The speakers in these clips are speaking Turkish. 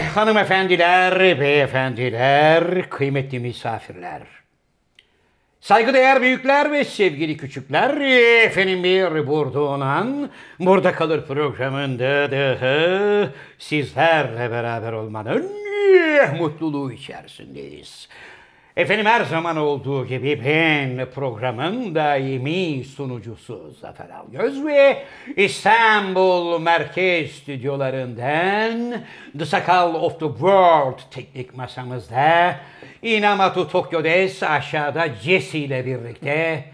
hanımefendiler, beyefendiler, kıymetli misafirler. Saygıdeğer büyükler ve sevgili küçükler, efendim bir burada olan Burada Kalır programında sizlerle beraber olmanın mutluluğu içerisindeyiz. Efendim her zaman olduğu gibi ben programın daimi sunucusu Zafer Algöz ve İstanbul Merkez Stüdyolarından The Sakal of the World teknik masamızda Inamatu Tokyo'des aşağıda Jesse ile birlikte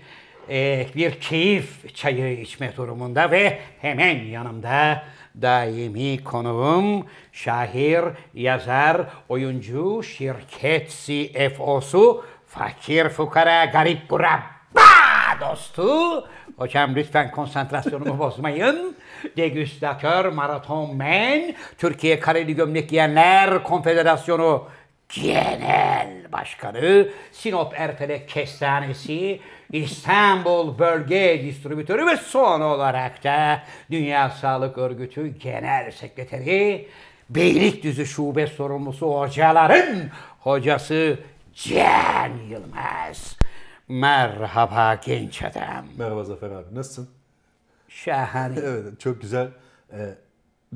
e, bir keyif çayı içme durumunda ve hemen yanımda daimi konuğum, şair, yazar, oyuncu, şirket CFO'su, fakir fukara garip kurabba dostu. Hocam lütfen konsantrasyonumu bozmayın. Degüstatör, maraton men, Türkiye Kareli Gömlek Giyenler Konfederasyonu Genel Başkanı, Sinop Erfelek Kestanesi, İstanbul Bölge Distribütörü ve son olarak da Dünya Sağlık Örgütü Genel Sekreteri, Beylikdüzü Şube Sorumlusu hocaların hocası Can Yılmaz. Merhaba genç adam. Merhaba Zafer abi. Nasılsın? Şahane. Evet çok güzel e,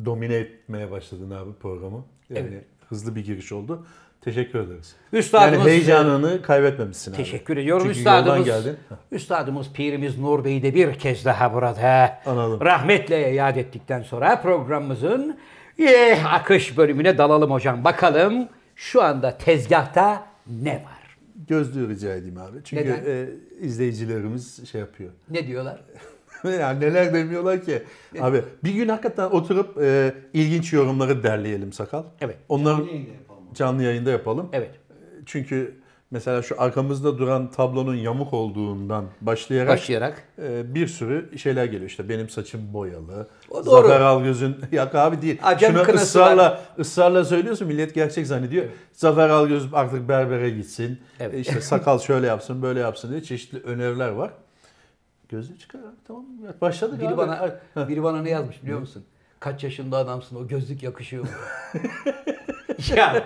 domine etmeye başladın abi programı. Yani hızlı bir giriş oldu. Teşekkür ederiz. Üstadımız- yani heyecanını kaybetmemişsin abi. Teşekkür ediyorum. Çünkü üstadımız, yoldan geldin. üstadımız Pirimiz Nur Bey'i de bir kez daha burada Analım. rahmetle yad ettikten sonra programımızın eh, akış bölümüne dalalım hocam. Bakalım şu anda tezgahta ne var? Gözlüğü rica edeyim abi. Çünkü Neden? e, izleyicilerimiz şey yapıyor. Ne diyorlar? yani neler demiyorlar ki. Abi bir gün hakikaten oturup e, ilginç yorumları derleyelim sakal. Evet. Onları canlı yayında yapalım. Evet. Çünkü mesela şu arkamızda duran tablonun yamuk olduğundan başlayarak Başlayarak. e, bir sürü şeyler geliyor. İşte benim saçım boyalı. O doğru. Zafer Algöz'ün yak abi değil. Acem Şunu ısrarla ısrarla söylüyorsun millet gerçek zannediyor. Zafer Algöz artık berbere gitsin. Evet. E, İşte sakal şöyle yapsın, böyle yapsın diye çeşitli öneriler var. Gözlüğü çıkar abi tamam. Başladık Biri abi. bana biri bana ne yazmış biliyor musun? Kaç yaşında adamsın o gözlük yakışıyor mu? ya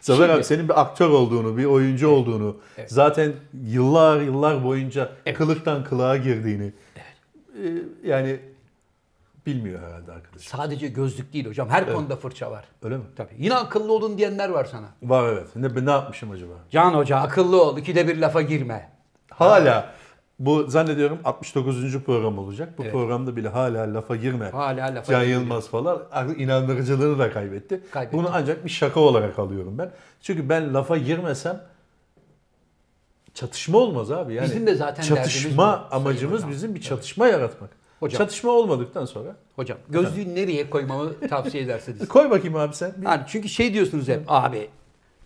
Zafer Şimdi- abi senin bir aktör olduğunu, bir oyuncu olduğunu, zaten yıllar yıllar boyunca kılıktan kılığa girdiğini e, yani bilmiyor herhalde arkadaş. sadece gözlük değil hocam. Her konuda fırça var. Öyle mi? Tabii. Yine akıllı olun diyenler var sana. Var evet. Ne, ne yapmışım acaba? Can Hoca akıllı ol. ikide bir lafa girme. Hala bu zannediyorum 69. program olacak. Bu Evet. programda bile hala lafa girme. Hala lafa Can girme. Yılmaz falan inandırıcılığını da kaybetti. Kaybetti. Bunu ancak bir şaka olarak alıyorum ben. Çünkü ben lafa girmesem çatışma olmaz abi. Yani Bizim de zaten derdimiz çatışma bu, amacımız Sayın bizim bir çatışma yaratmak. Hocam. Çatışma olmadıktan sonra Hocam gözlüğü nereye koymamı tavsiye edersiniz? koy bakayım abi sen. Bir- Yani çünkü şey diyorsunuz hep abi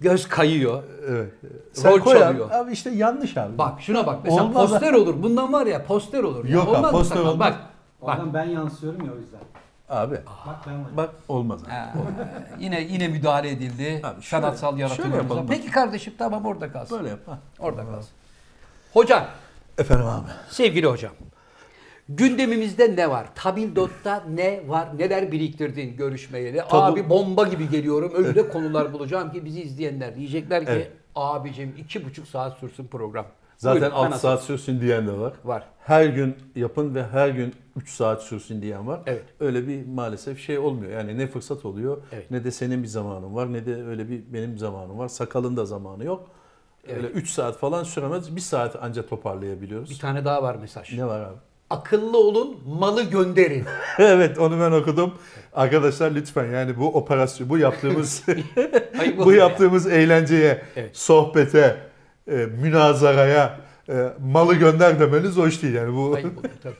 göz kayıyor. Evet. Sen Rol koy abi. çalıyor. Abi işte yanlış abi. Bak şuna bak mesela Olmaz. poster olur. Bundan var ya poster olur. ya. Yok abi, Olmaz poster olmaz. Bak bak. Oradan ben yansıyorum ya o yüzden. Abi Bak ben varım. bak olmaz. abi. Ha, yine yine müdahale edildi. Abi şöyle- Sanatsal bak. Peki kardeşim tamam orada kalsın. Böyle yap. ha. Orada kalsın. Hocam Efendim abi. Sevgili hocam, gündemimizde ne var? Tabildot'ta ne var? Neler biriktirdin görüşmeyeli? Tabu- Abi bomba gibi geliyorum. Öyle konular bulacağım ki bizi izleyenler diyecekler ki Evet. abicim iki buçuk saat sürsün program. Zaten Buyurun, 6 anlatın. saat sürsün diyen de var. Var. Her gün yapın ve her gün 3 saat sürsün diyen var. Evet. Öyle bir maalesef şey olmuyor. Yani ne fırsat oluyor Evet. ne de senin bir zamanın var ne de öyle bir benim zamanım var. Sakalın da zamanı yok. Öyle 3 saat falan süremez. 1 saat anca toparlayabiliyoruz. Bir tane daha var mesaj. Ne var abi? Akıllı olun, malı gönderin. evet onu ben okudum. Arkadaşlar lütfen yani bu operasyon, bu yaptığımız bu yaptığımız eğlenceye, Evet. sohbete, e, münazaraya e, malı gönder demeniz hoş değil yani bu. Ayıp oluyor tabii.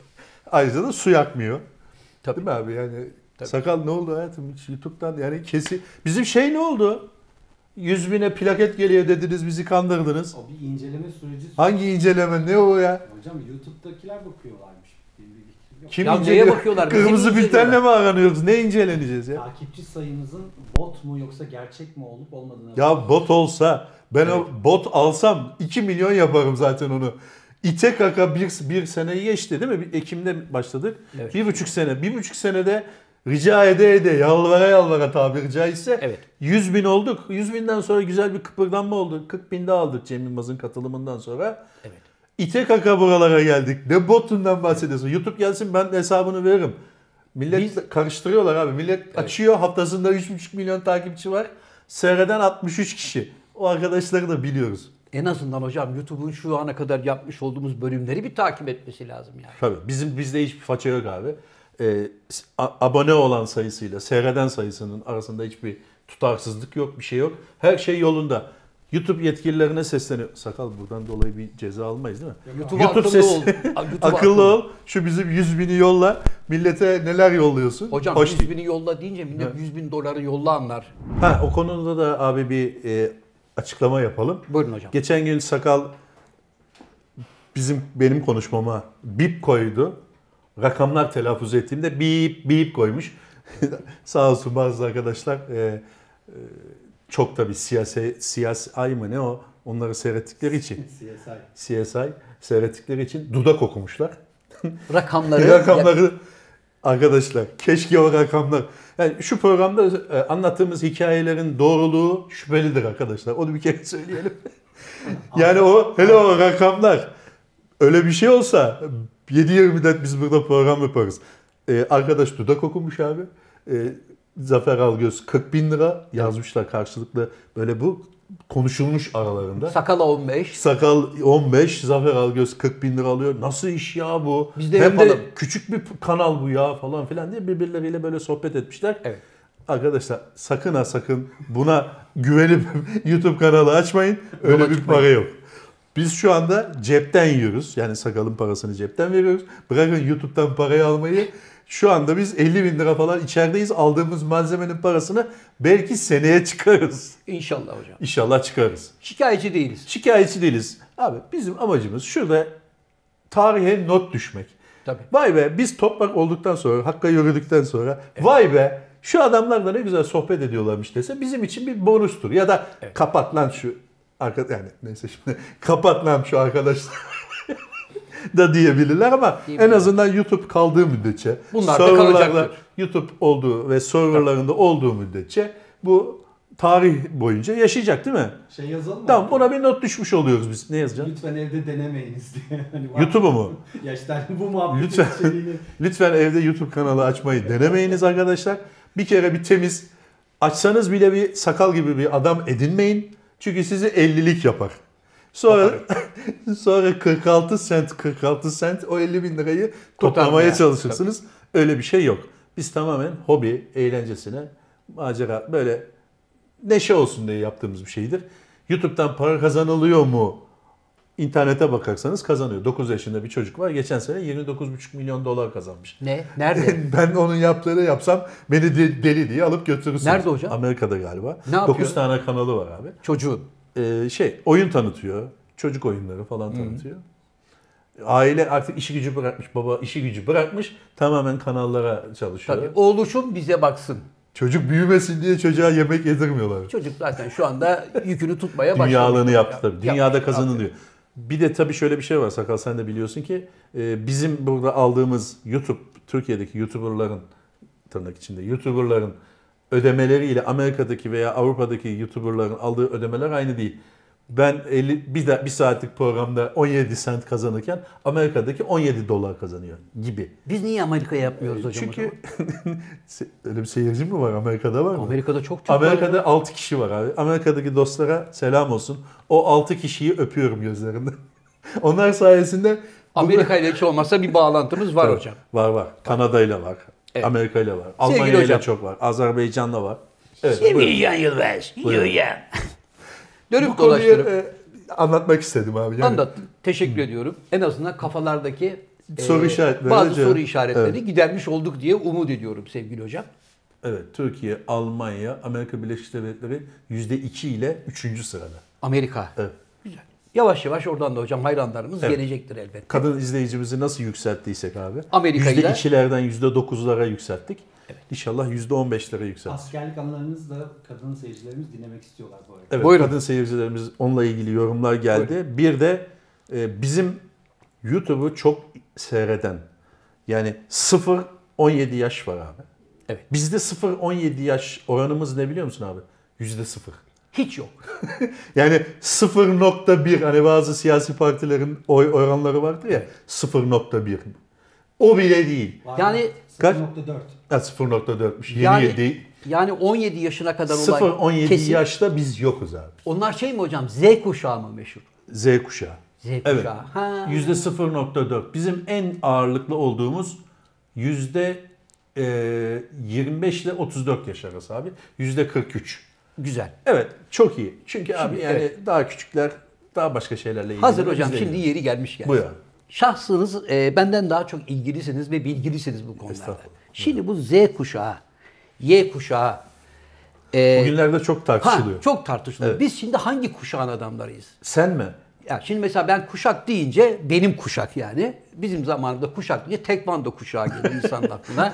Ayrıca da su yakmıyor. Tabii. Değil mi abi yani Tabii. sakal ne oldu hayatım hiç YouTube'dan yani kesi bizim şey ne oldu? 100 bine plaket geliyor dediniz bizi kandırdınız. O bir inceleme süreci. Hangi inceleme ne o ya? Hocam YouTube'dakiler bakıyorlarmış. Kim Ya neye inceliyor? bakıyorlar? Bizi mi Kırmızı bültenle mi aranıyoruz? Ne inceleneceğiz ya? Takipçi sayınızın bot mu yoksa gerçek mi olup olmadığını Ya bot olsa ben o bot alsam 2 milyon yaparım zaten onu. İte kaka bir, bir seneyi geçti değil mi? Ekim'de başladık. Evet. Bir buçuk sene. Bir buçuk senede rica ede ede yalvara yalvara tabiri caizse Evet. 100 bin olduk. 100 binden sonra güzel bir kıpırdanma oldu. 40 binde aldık Cem Yılmaz'ın katılımından sonra. Evet. İte kaka buralara geldik. Ne botundan bahsediyorsun? YouTube gelsin ben hesabını veririm. Millet Biz- karıştırıyorlar abi. Millet açıyor haftasında 3,5 milyon takipçi var. Seyreden 63 kişi. O arkadaşları da biliyoruz. En azından hocam YouTube'un şu ana kadar yapmış olduğumuz bölümleri bir takip etmesi lazım yani. Tabii bizim bizde hiçbir faça yok abi. A- abone olan sayısıyla seyreden sayısının arasında hiçbir tutarsızlık yok, bir şey yok. Her şey yolunda. YouTube yetkililerine sesleniyor. Sakal buradan dolayı bir ceza almayız değil mi? YouTube, YouTube akıllı ses- ol. YouTube Akıllı ol. Şu bizim 100 bini yolla. Millete neler yolluyorsun? Hocam Hoş 100 değil. bini yolla deyince millet 100 bin doları yolla anlar. Ha, o konuda da abi bir e, açıklama yapalım. Buyurun hocam. Geçen gün Sakal bizim benim konuşmama bip koydu. Rakamlar telaffuz ettiğimde bip bip koymuş. Sağ olsun bazı arkadaşlar e, e, çok tabii siyasi siyasi ay mı ne o onları seyrettikleri için CSI. CSI seyrettikleri için dudak okumuşlar. Rakamları rakamları arkadaşlar keşke o rakamlar yani şu programda e, anlattığımız hikayelerin doğruluğu şüphelidir arkadaşlar. Onu bir kere söyleyelim. yani o hele o rakamlar öyle bir şey olsa 7-24 biz burada program yaparız. E, arkadaş dudak okumuş abi. E, Zafer Algöz 40 bin lira yazmışlar karşılıklı böyle bu konuşulmuş aralarında. sakala 15. Sakal 15, Zafer Algöz 40 bin lira alıyor. Nasıl iş ya bu? Biz de Hem yapalım. de küçük bir kanal bu ya falan filan diye birbirleriyle böyle sohbet etmişler. Evet. Arkadaşlar sakın ha sakın buna güvenip YouTube kanalı açmayın. Öyle Yola bir çıkmayın. para yok. Biz şu anda cepten yiyoruz. Yani sakalın parasını cepten veriyoruz. Bırakın YouTube'dan parayı almayı. Şu anda biz 50 bin lira falan içerideyiz. Aldığımız malzemenin parasını belki seneye çıkarız. İnşallah hocam. İnşallah çıkarız. Şikayetçi değiliz. Şikayetçi değiliz. Abi bizim amacımız şurada tarihe not düşmek. Tabii. Vay be biz toprak olduktan sonra, Hakk'a yürüdükten sonra vay be şu adamlarla ne güzel sohbet ediyorlarmış dese bizim için bir bonustur. Ya da kapat lan şu arka, yani neyse şimdi kapat lan şu arkadaşlar da diyebilirler ama en Diyebilirler. azından YouTube kaldığı müddetçe Bunlar. YouTube olduğu ve serverlarında olduğu müddetçe bu tarih boyunca yaşayacak değil mi? Şey yazalım mı? Tamam buna bir not düşmüş oluyoruz biz. Ne yazacağız? Lütfen evde denemeyiniz diye. Hani YouTube'u mu? Ya işte bu muhabbetin Lütfen. içeriğini. Lütfen evde YouTube kanalı açmayı denemeyiniz arkadaşlar. Bir kere bir temiz açsanız bile bir sakal gibi bir adam edinmeyin. Çünkü sizi 50'lik yapar. Sonra sonra 46 sent 46 sent o 50 bin lirayı toplamaya Kurtarmaya, çalışırsınız. Öyle bir şey yok. Biz tamamen hobi, eğlencesine, macera böyle neşe olsun diye yaptığımız bir şeydir. YouTube'dan para kazanılıyor mu? İnternete bakarsanız kazanıyor. 9 yaşında bir çocuk var. Geçen sene 29,5 milyon dolar kazanmış. Ne? Nerede? ben onun yaptığını yapsam beni de- deli diye alıp götürürsünüz. Nerede hocam? Amerika'da galiba. Ne yapıyor? 9 tane kanalı var abi. Çocuğun. Ee, şey oyun tanıtıyor. Çocuk oyunları falan tanıtıyor. Aile artık işi gücü bırakmış. Baba işi gücü bırakmış. Tamamen kanallara çalışıyor. Tabii. Oğluşum bize baksın. Çocuk büyümesin diye çocuğa yemek yedirmiyorlar. Çocuk zaten şu anda yükünü tutmaya başladı. Dünyalığını yaptı tabii. Dünyada Yaptı, kazanılıyor. Bir de tabii şöyle bir şey var Sakal sen de biliyorsun ki e, bizim burada aldığımız YouTube, Türkiye'deki YouTuber'ların tırnak içinde YouTuber'ların ödemeleriyle Amerika'daki veya Avrupa'daki YouTuber'ların aldığı ödemeler aynı değil. Ben 50, bir, de, bir saatlik programda 17 sent kazanırken Amerika'daki 17 dolar kazanıyor gibi. Biz niye Amerika'ya yapmıyoruz hocam? o Çünkü öyle bir seyirci mi var Amerika'da var mı? Amerika'da çok var. Amerika'da 6 kişi var abi. Amerika'daki dostlara selam olsun. O 6 kişiyi öpüyorum gözlerinden. Onlar sayesinde Amerika ile hiç olmazsa bir bağlantımız var Evet, hocam. Var var. Kanada'yla var. Evet. Amerika'yla var. Sevgili Almanya'yla hocam. çok var. Azerbaycan'la var. Evet, buyurun. Sevgili Yılmaz. Buyurun. Yürüyen. Bu Dönüp konuyu dolaştırıp e, anlatmak istedim abi. Yani anlattım. Teşekkür ediyorum. En azından kafalardaki e, Soru işaretleri bazı cevap- soru işaretlerini Evet. gidermiş olduk diye umut ediyorum sevgili hocam. Evet, Türkiye, Almanya, Amerika Birleşik Devletleri %2 ile 3. sırada. Amerika. Evet. Güzel. Yavaş yavaş oradan da hocam hayranlarımız Evet. gelecektir elbette. Kadın izleyicimizi nasıl yükselttiysek abi. Amerika'yla- %2'lerden %9'lara yükselttik. İnşallah %15'lere yükselttik. Askerlik anılarınızı da kadın seyircilerimiz dinlemek istiyorlar bu arada. Evet, Buyurun. kadın seyircilerimiz onunla ilgili yorumlar geldi. Bir de e, bizim YouTube'u çok seyreden yani 0-17 yaş var abi. Evet. Bizde 0-17 yaş oranımız ne biliyor musun abi? Yüzde sıfır. Hiç yok. Yani 0.1 hani bazı siyasi partilerin oy oranları vardır ya 0.1. O bile değil. Var Yani-? Kaç? 0.4. Ha, 0.4'müş. Yeni Yani, değil. yani 17 yaşına kadar olay 0-17 kesin. yaşta biz yokuz abi. Onlar şey mi hocam Z kuşağı mı meşhur? Z kuşağı. Z kuşağı. Ha. Yüzde 0.4. Bizim en ağırlıklı olduğumuz yüzde e, 25 ile 34 yaş arası abi. Yüzde 43. Güzel. Evet çok iyi. Çünkü abi Şimdi, yani evet. daha küçükler daha başka şeylerle ilgili. Hazır hocam şimdi yeri gelmişken. Buyur abi. Şahsınız e, benden daha çok ilgilisiniz ve bilgilisiniz bu konularda. Şimdi bu Z kuşağı, Y kuşağı e, Bugünlerde çok ha, tartışılıyor. çok tartışılıyor. Evet. Biz şimdi hangi kuşağın adamlarıyız? Sen mi? Ya şimdi mesela ben kuşak deyince benim kuşak yani. Bizim zamanımızda kuşak deyince tekvando kuşağı geliyor insanın aklına.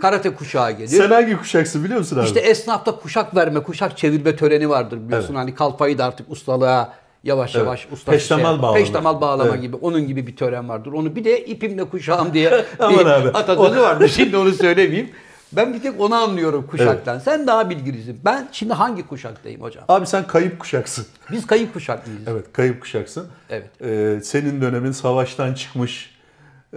Karate kuşağı geliyor. Sen hangi kuşaksın biliyor musun abi? İşte esnafta kuşak verme, kuşak çevirme töreni vardır biliyorsun. Evet. Hani kalfayı da artık ustalığa yavaş Evet. yavaş usta Peştemal bağlama. peştemal bağlama Evet. gibi onun gibi bir tören vardır. Onu bir de ipimle kuşağım diye bir atasözü vardı. Şimdi onu söylemeyeyim. Ben bir tek onu anlıyorum kuşaktan. Sen daha bilgilisin. Ben şimdi hangi kuşaktayım hocam? Abi sen kayıp kuşaksın. Biz kayıp kuşaklıyız. Evet kayıp kuşaksın. Evet. Ee, senin dönemin savaştan çıkmış,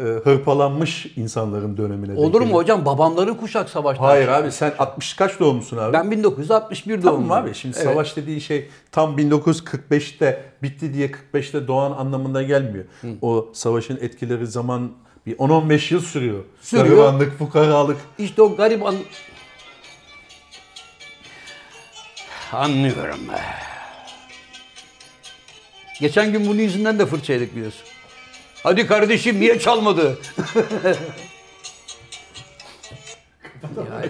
hırpalanmış insanların dönemine. Olur mu hocam? Babamların kuşak savaştan. Hayır abi sen 60 kaç doğumlusun abi? Ben 1961 Tamam doğumluyum. abi şimdi Evet. savaş dediğin şey tam 1945'te bitti diye 45'te doğan anlamına gelmiyor. O savaşın etkileri zaman bir 10-15 yıl sürüyor. Sürüyor. Garibanlık, fukaralık. İşte o garip an... Anlıyorum. Geçen gün bunun yüzünden de fırça yedik biliyorsun. Hadi kardeşim niye çalmadı?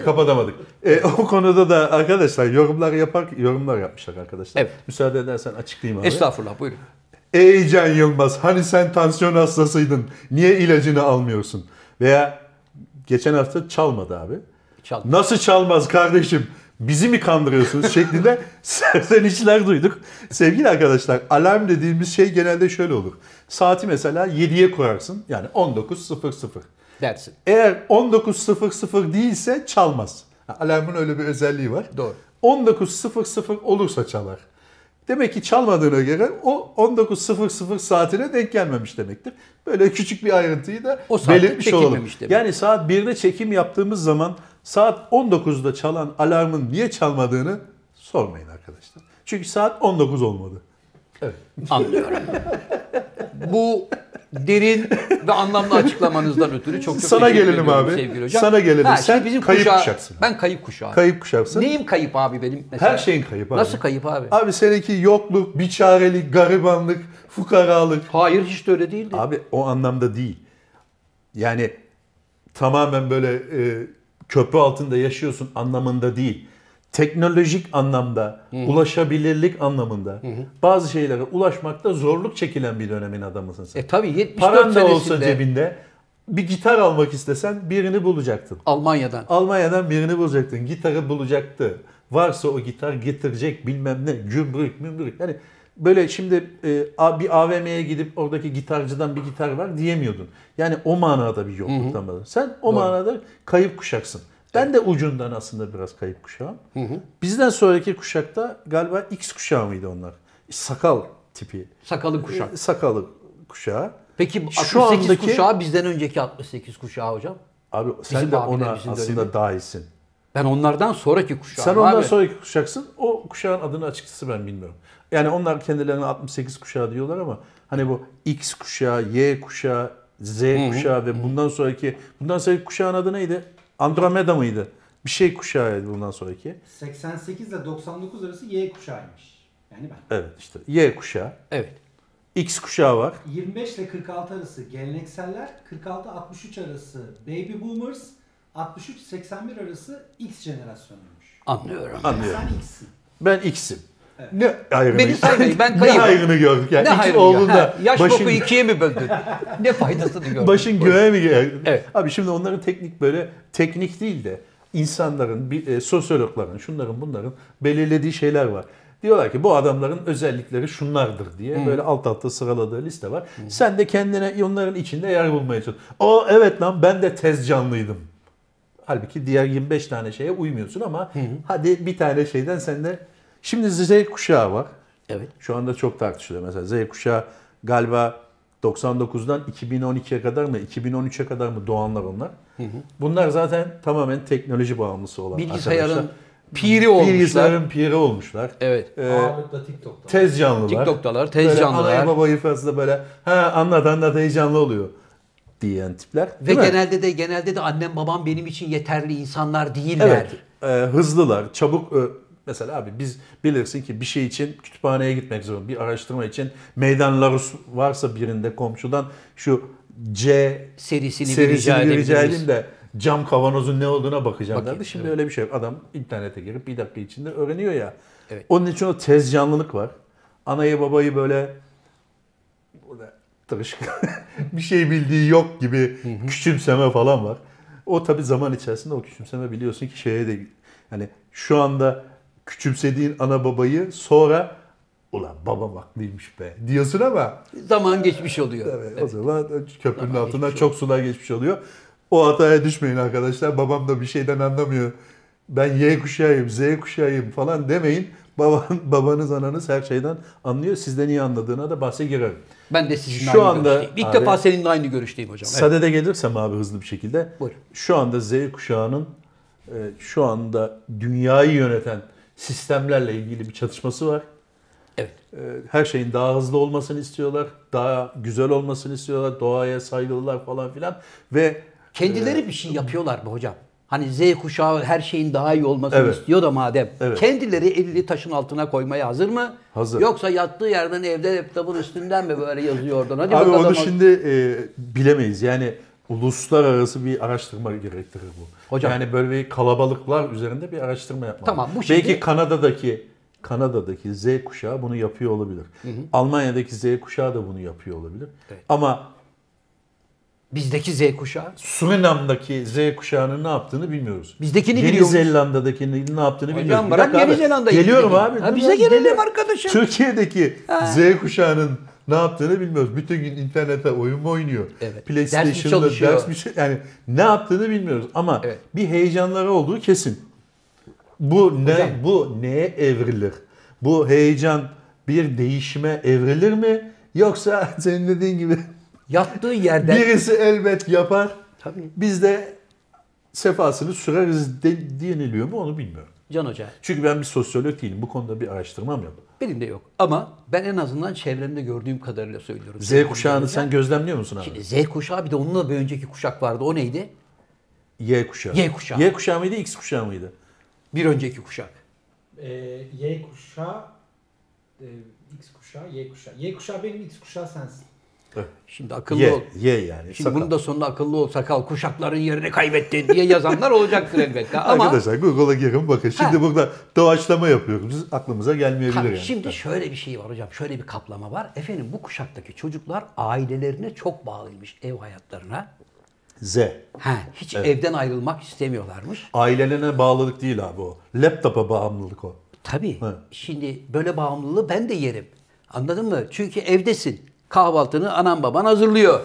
Kapatamadık. E, o konuda da arkadaşlar yorumlar yapar yorumlar yapmışlar arkadaşlar. Evet. Müsaade edersen açıklayayım abi. Estağfurullah buyurun. Ey Can Yılmaz hani sen tansiyon hastasıydın niye ilacını almıyorsun? Veya geçen hafta çalmadı abi. Çal. Nasıl çalmaz kardeşim? Bizi mi kandırıyorsunuz şeklinde serzenişler duyduk. Sevgili arkadaşlar alarm dediğimiz şey genelde şöyle olur. Saati mesela 7'ye koyarsın yani 19.00. Dersin. Eğer 19.00 değilse çalmaz. Alarmın öyle bir özelliği var. Doğru. 19.00 olursa çalar. Demek ki çalmadığına göre o 19.00 saatine denk gelmemiş demektir. Böyle küçük bir ayrıntıyı da O belirtmiş olalım. demek. Yani saat 1'de çekim yaptığımız zaman saat 19'da çalan alarmın niye çalmadığını sormayın arkadaşlar. Çünkü saat 19 olmadı. Evet. Anlıyorum. Bu derin ve anlamlı açıklamanızdan ötürü çok çok Sana gelelim abi. sevgili hocam. Sana gelelim. Ha, Sen bizim kayıp kuşağı- kuşaksın. Ben kayıp kuşağı. Kayıp kuşaksın. Neyim kayıp abi benim mesela? Her şeyin kayıp abi. Nasıl kayıp abi? Abi seninki yokluk, biçarelik, garibanlık, fukaralık. Hayır hiç de öyle değildi. Abi o anlamda değil. Yani tamamen böyle e, köprü altında yaşıyorsun anlamında değil. Teknolojik anlamda, ulaşabilirlik anlamında bazı şeylere ulaşmakta zorluk çekilen bir dönemin adamısın sen. E tabii 74 Paran da senesinde olsa cebinde bir gitar almak istesen birini bulacaktın. Almanya'dan. Almanya'dan birini bulacaktın. Gitarı bulacaktı. Varsa o gitar getirecek bilmem ne. Gümrük mümrük. Yani böyle şimdi e, bir AVM'ye gidip oradaki gitarcıdan bir gitar var diyemiyordun. Yani o manada bir yokluktan bahsediyorum. Sen o manada kayıp kuşaksın. Ben de ucundan aslında biraz kayıp kuşağım. Bizden sonraki kuşakta galiba X kuşağı mıydı onlar? Sakal tipi. Sakalın kuşak. E, Sakalı kuşağı. Peki Şu 68 andaki- kuşağı bizden önceki 68 kuşağı hocam. Abi sen Bizim de ona aslında dönemi. dahilsin. Ben onlardan sonraki kuşağım Sen ondan abi. sonraki kuşaksın. O kuşağın adını açıkçası ben bilmiyorum. Yani onlar kendilerine 68 kuşağı diyorlar ama hani bu X kuşağı, Y kuşağı, Z kuşağı ve bundan sonraki bundan sonraki kuşağın adı neydi? Andromeda mıydı? Bir şey kuşağıydı bundan sonraki. 88 ile 99 arası Y kuşağıymış. Yani ben. Evet işte Y kuşağı. Evet. X kuşağı var. 25 ile 46 arası gelenekseller, 46-63 arası baby boomers, 63-81 arası X jenerasyonuymuş. Anlıyorum. Anlıyorum. Sen X'sin. Ben X'im. Ne ayrını, Beni saymayın, ben ne kayıbım. ayrını gördük yani. Ne ya? olduğunda Ha, Yaş başın- boku ikiye mi böldün? ne faydasını gördün? Başın göğe mi geldi? Evet. Abi şimdi onların teknik böyle teknik değil de insanların, bir, e, sosyologların, şunların bunların belirlediği şeyler var. Diyorlar ki bu adamların özellikleri şunlardır diye böyle alt alta sıraladığı liste var. Sen de kendine onların içinde yer bulmaya çalış. Aa evet lan ben de tez canlıydım. Halbuki diğer 25 tane şeye uymuyorsun ama hadi bir tane şeyden sen de şimdi Z kuşağı var. Evet. Şu anda çok tartışılıyor. Mesela Z kuşağı galiba 99'dan 2012'ye kadar mı 2013'e kadar mı doğanlar onlar. Bunlar zaten tamamen teknoloji bağımlısı olan Bilgisayarın arkadaşlar. piri olmuşlar. Bilgisayarın piri olmuşlar. Evet. Ee, Ağırlıkla TikTok'ta. tez canlılar. TikTok'talar, tez Böyle canlılar. Anayı babayı fazla böyle ha anlat anlat heyecanlı oluyor diyen tipler. Ve mi? genelde de genelde de annem babam benim için yeterli insanlar değiller. Evet. e, hızlılar, çabuk mesela abi biz bilirsin ki bir şey için kütüphaneye gitmek zorunda. Bir araştırma için meydan Larus varsa birinde komşudan şu C Serisini, serisini rica bir rica edeyim de cam kavanozun ne olduğuna bakacağım Bakayım, derdi. Şimdi evet. öyle bir şey yok. Adam internete girip bir dakika içinde öğreniyor ya. Evet. Onun için o tez canlılık var. Anayı babayı böyle burada tırışkı bir şey bildiği yok gibi küçümseme falan var. O tabi zaman içerisinde o küçümseme biliyorsun ki şeye de hani şu anda küçümsediğin ana babayı sonra ulan babam haklıymış be diyorsun ama Zaman geçmiş oluyor. Evet, O zaman köprünün Zaman altından çok sular geçmiş oluyor. O hataya düşmeyin arkadaşlar. Babam da bir şeyden anlamıyor. Ben Y kuşağıyım, Z kuşağıyım falan demeyin. Baban, babanız, ananız her şeyden anlıyor. Sizden iyi anladığına da bahse girerim. Ben de sizinle Şu aynı anda görüşteyim. İlk abi- defa seninle aynı görüşteyim hocam. Evet. Sadede gelirsem abi hızlı bir şekilde. Buyur. Şu anda Z kuşağının e, şu anda dünyayı yöneten sistemlerle ilgili bir çatışması var. evet. E, Her şeyin daha hızlı olmasını istiyorlar. Daha güzel olmasını istiyorlar. Doğaya saygılılar falan filan. Ve Kendileri bir şey yapıyorlar mı hocam? Hani Z kuşağı her şeyin daha iyi olmasını Evet. istiyor da madem. Evet. Kendileri elini taşın altına koymaya hazır mı? Hazır. Yoksa yattığı yerden evde laptopun üstünden mi böyle yazıyor oradan? Hadi Abi bakalım. onu şimdi e, bilemeyiz. Yani uluslararası bir araştırma gerektirir bu. Hocam. Yani böyle bir kalabalıklar üzerinde bir araştırma yapmak. Tamam, bu şimdi- Belki Kanada'daki Kanada'daki Z kuşağı bunu yapıyor olabilir. Almanya'daki Z kuşağı da bunu yapıyor olabilir. Evet. Ama Bizdeki Z kuşağı. Surinam'daki Z kuşağının ne yaptığını bilmiyoruz. Bizdekini Yeni biliyoruz. Zelanda'daki ne yaptığını Hocam bilmiyoruz. Bırak dakika Yeni abi. Zelanda'yı. Geliyorum abi. Ha, bize gelelim arkadaşım. Türkiye'deki Ha. Z kuşağının ne yaptığını bilmiyoruz. Bütün gün internette oyun mu oynuyor? Evet. Ders mi PlayStation'da ders mi şey- yani ne yaptığını bilmiyoruz ama Evet. bir heyecanları olduğu kesin. Bu ne Hocam. bu neye evrilir? Bu heyecan bir değişime evrilir mi? Yoksa senin dediğin gibi Yattığı yerden. birisi elbet yapar. Tabii. Biz de sefasını süreriz de, deniliyor mu onu bilmiyorum. Can Hoca. Çünkü ben bir sosyolog değilim. Bu konuda bir araştırmam yok. Benim de yok. Ama ben en azından çevremde gördüğüm kadarıyla söylüyorum. Z kuşağını sen gözlemliyor musun abi? Şimdi Z kuşağı bir de onunla bir önceki kuşak vardı. O neydi? Y kuşağı. Y kuşağı. Y kuşağı mıydı, X kuşağı mıydı? Bir önceki kuşak. Ee, y kuşağı, e, X kuşağı, Y kuşağı. Y kuşağı benim, X kuşağı sensin. Şimdi akıllı Y, ol. Y yani. Şimdi sakal. bunun da sonunda akıllı ol sakal kuşakların yerini kaybettin diye yazanlar olacaktır elbette. Ama Arkadaşlar Google'a girin bakın. Şimdi Ha. burada doğaçlama yapıyoruz. Biz aklımıza gelmeyebilir Tabii yani. şimdi şöyle bir şey var hocam. Şöyle bir kaplama var. Efendim bu kuşaktaki çocuklar ailelerine çok bağlıymış ev hayatlarına. Z. Ha, hiç evden ayrılmak istemiyorlarmış. Ailelerine bağlılık değil abi o. Laptopa bağımlılık o. Tabii. Evet. Şimdi böyle bağımlılığı ben de yerim. Anladın mı? Çünkü evdesin. Kahvaltını anan baban hazırlıyor.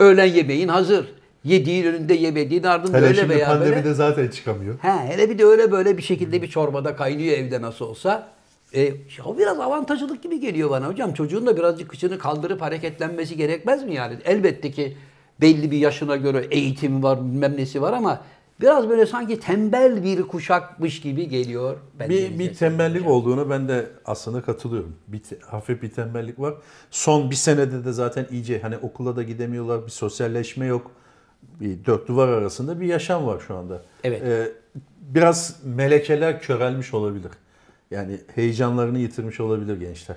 Öğlen yemeğin hazır. Yediğin önünde yemediğin ardında Hele öyle şimdi veya pandemide böyle. zaten çıkamıyor. He, hele bir de öyle böyle bir şekilde bir çorbada kaynıyor evde nasıl olsa. E, o biraz avantajlılık gibi geliyor bana hocam. Çocuğun da birazcık kıçını kaldırıp hareketlenmesi gerekmez mi yani? Elbette ki belli bir yaşına göre eğitim var, bilmem nesi var ama biraz böyle sanki tembel bir kuşakmış gibi geliyor. Bir, bence. bir tembellik olduğunu ben de aslında katılıyorum. Bir hafif bir tembellik var. Son bir senede de zaten iyice hani okula da gidemiyorlar. Bir sosyalleşme yok. Bir dört duvar arasında bir yaşam var şu anda. Evet. Ee, biraz melekeler körelmiş olabilir. Yani heyecanlarını yitirmiş olabilir gençler.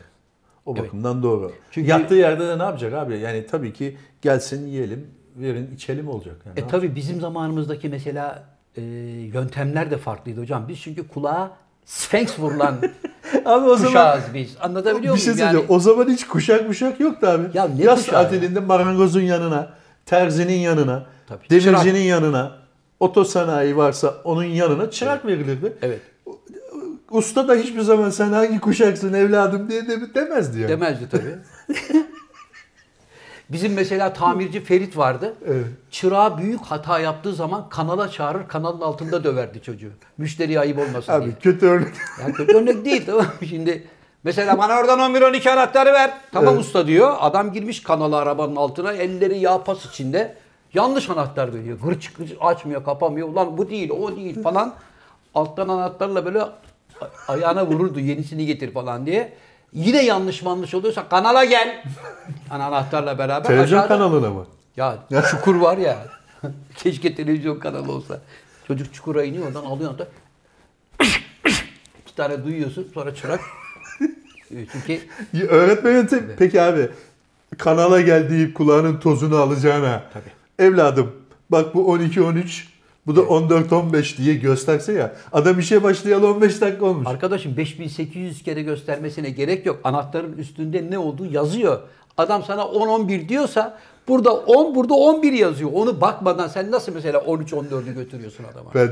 O Evet. bakımdan doğru. Çünkü- Yattığı yerde de ne yapacak abi? Yani tabii ki gelsin yiyelim, verin içelim olacak. Yani E tabi bizim zamanımızdaki mesela e, yöntemler de farklıydı hocam. Biz çünkü kulağa Sphinx vurulan Abi o zaman kuşağız biz. Anlatabiliyor bir şey muyum? Yani, O zaman hiç kuşak kuşak yoktu abi. Ya ne Yaz tatilinde marangozun yanına, terzinin yanına, Tabii. demircinin Çırak. yanına, otosanayi varsa onun yanına çırak verilirdi. evet. Usta da hiçbir zaman sen hangi kuşaksın evladım diye de demezdi yani. Demezdi tabii. Bizim mesela tamirci Ferit vardı. Evet. Çırağı büyük hata yaptığı zaman kanala çağırır, kanalın altında döverdi çocuğu. Müşteriye ayıp olmasın diye. Abi kötü örnek. Yani kötü örnek değil tamam? Şimdi mesela bana oradan 11-12 anahtarı ver. Tamam Evet. usta diyor. Adam girmiş kanalı arabanın altına. Elleri yağ pas içinde. Yanlış anahtar veriyor. Gırç gırç açmıyor, kapamıyor. Ulan bu değil, o değil falan. Alttan anahtarla böyle ayağına vururdu. Yenisini getir falan diye. Yine yanlış manlış oluyorsa kanala gel. Yani anahtarla beraber. Televizyon aşağıda- kanalına mı? ya çukur var ya. Keşke televizyon kanalı olsa. Çocuk çukura iniyor oradan alıyor da iki tane duyuyorsun sonra çırak. Çünkü Ya Öğretmenin tek... Peki abi kanala gel deyip kulağının tozunu alacağına. Tabii. Evladım bak bu 12-13 bu da 14-15 diye gösterse ya. Adam işe başlayalı 15 dakika olmuş. arkadaşım 5800 kere göstermesine gerek yok. Anahtarın üstünde ne olduğu yazıyor. Adam sana 10-11 diyorsa burada 10 burada 11 yazıyor. Onu bakmadan sen nasıl mesela 13-14'ü götürüyorsun adama? Ben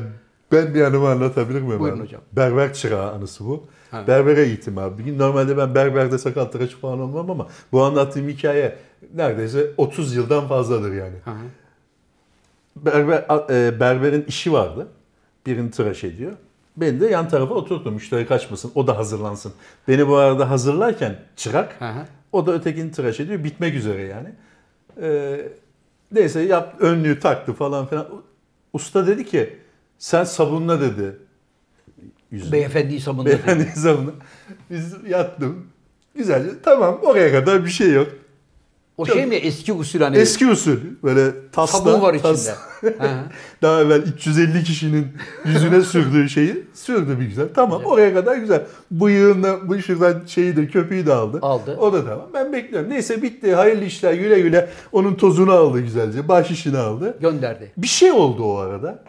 ben bir anımı anlatabilir miyim? Buyurun abi? hocam. Berber çırağı anısı bu. Ha. Berbere gittim abi. Normalde ben berberde sakal tıraşı falan olmam ama bu anlattığım hikaye neredeyse 30 yıldan fazladır yani. Hı. Berber, e, berberin işi vardı. Birini tıraş ediyor. Ben de yan tarafa oturdum. Müşteri kaçmasın. O da hazırlansın. Beni bu arada hazırlarken çırak. Hı hı. O da ötekini tıraş ediyor. Bitmek üzere yani. Ee, neyse yap, önlüğü taktı falan filan. Usta dedi ki sen sabunla dedi. Yüzünü. Beyefendi sabunla. Beyefendi sabunla. Biz yattım. Güzelce tamam oraya kadar bir şey yok. O şey mi eski usul hani? Eski usul böyle tasla. Sabun var tas- içinde. Daha evvel 350 kişinin yüzüne sürdüğü şeyi sürdü bir güzel. Tamam oraya kadar güzel. Bıyığında bu şuradan şeyi de köpüğü de aldı. Aldı. O da tamam. Ben bekliyorum. Neyse bitti. Hayırlı işler güle güle. Onun tozunu aldı güzelce. Bahşişini aldı. Gönderdi. Bir şey oldu o arada.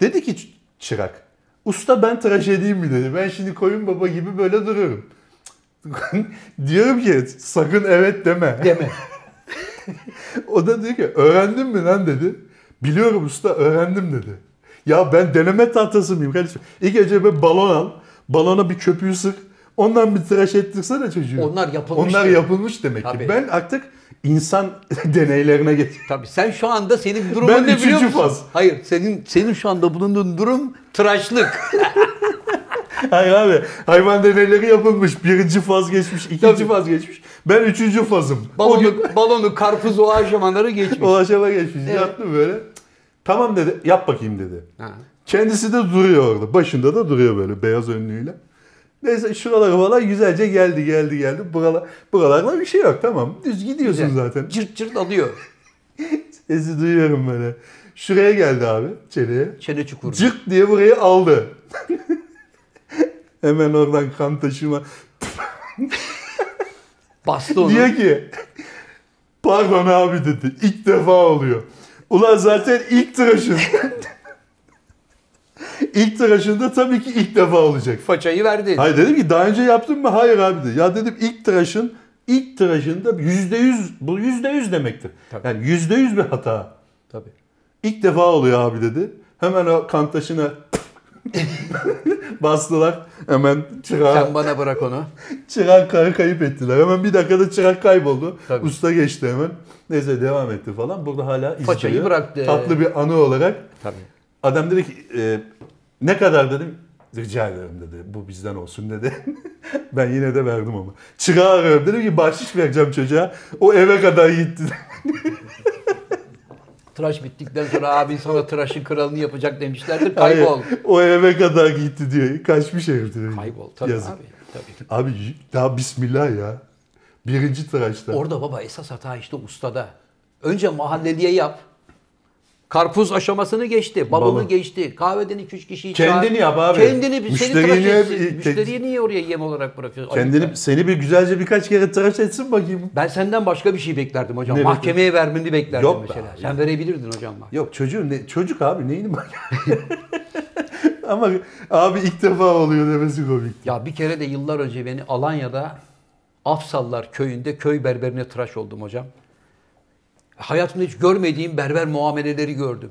Dedi ki çırak. Usta ben tıraş edeyim mi dedi. Ben şimdi koyun baba gibi böyle duruyorum. Diyorum ki sakın evet deme. Deme. O da diyor ki öğrendin mi lan dedi. Biliyorum usta öğrendim dedi. Ya ben deneme tahtası mıyım kardeşim? İlk önce bir balon al. Balona bir köpüğü sık. Ondan bir tıraş ettirsene çocuğu. Onlar yapılmış Onlar demek. yapılmış demek Tabii. ki. Ben artık insan deneylerine geçtim. Tabii sen şu anda senin durumun Ben ne biliyor musun? faz. Hayır senin senin şu anda bulunduğun durum tıraşlık. Hayır abi hayvan deneyleri yapılmış. Birinci faz geçmiş, ikinci Tabii. faz geçmiş. Ben üçüncü fazım. Balonu, balonu karpuz o aşamaları geçmiş. o aşama geçmiş. Evet. Yattım böyle. Tamam dedi yap bakayım dedi. Ha. Kendisi de duruyor orada. Başında da duruyor böyle beyaz önlüğüyle. Neyse şuralara falan güzelce geldi geldi geldi. Buralar, buralarda bir şey yok tamam. Düz gidiyorsun Güzel. zaten. Cırt cırt alıyor. Sesi duyuyorum böyle. Şuraya geldi abi çeneye. Çene çukuru. Cırt diye burayı aldı. Hemen oradan kan taşıma. Bastı onu. Diyor ki pardon abi dedi. İlk defa oluyor. Ulan zaten ilk tıraşın. ilk tıraşında tabii ki ilk defa olacak. Façayı verdi. Hayır dedim ki daha önce yaptın mı? Hayır abi dedi. Ya dedim ilk tıraşın ilk tıraşında yüzde yüz bu yüzde yüz demektir. Tabii. Yani yüzde yüz bir hata. Tabii. İlk defa oluyor abi dedi. Hemen o kan taşına bastılar. Hemen çırağı, Sen bana bırak onu. çırak kayıp ettiler. Hemen bir dakikada çırak kayboldu. Tabii. Usta geçti hemen. Neyse devam etti falan. Burada hala izliyor. Façayı bıraktı. Tatlı bir anı olarak. Tabii. Adam dedi ki e, ne kadar dedim. Rica ederim dedi. Bu bizden olsun dedi. ben yine de verdim ama. Çırağı arıyorum. Dedim ki bahşiş vereceğim çocuğa. O eve kadar gitti. Tıraş bittikten sonra abin sana tıraşın kralını yapacak demişlerdir. Hayır, Kaybol. o eve kadar gitti diyor. Kaçmış diyor. Kaybol. Tabii Yazık. abi. Tabii. Abi daha bismillah ya. Birinci tıraşta. Orada baba esas hata işte ustada. Önce mahalleliye yap. Karpuz aşamasını geçti. Balonu Balon. geçti. Kahveden 2-3 kişiyi Kendini çağır. yap abi. Kendini bir seni Müşteriyi tıraş etsin. Müşteriyi niye oraya yem olarak bırakıyorsun? Ayıp. Kendini seni bir güzelce birkaç kere tıraş etsin bakayım. Ben senden başka bir şey beklerdim hocam. Ne Mahkemeye vermeni beklerdim Yok mesela. abi. Sen verebilirdin hocam. bak. Yok çocuğun ne, çocuk abi neyini bak. Ama abi ilk defa oluyor demesi komik. Ya bir kere de yıllar önce beni Alanya'da Afsallar köyünde köy berberine tıraş oldum hocam. Hayatımda hiç görmediğim berber muameleleri gördüm.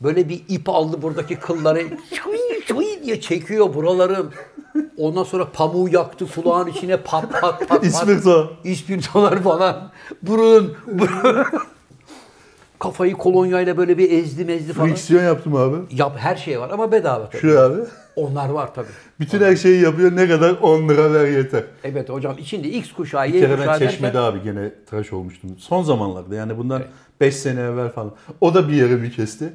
Böyle bir ip aldı buradaki kılları diye çekiyor buralarım. Ondan sonra pamuğu yaktı kulağın içine pat pat pat. pat. İspirto. İspirtolar falan. Burun. burun. Kafayı kolonyayla böyle bir ezdi mezdi falan. Friksiyon yaptım abi. Yap her şey var ama bedava tabii. Şu abi. Onlar var tabii. Bütün her şeyi yapıyor. Ne kadar? 10 lira ver yeter. Evet hocam içinde X kuşağı, Bir Y kere ben Çeşme'de derken abi gene tıraş olmuştum. Son zamanlarda yani bundan 5 sene evvel falan. O da bir yerimi kesti.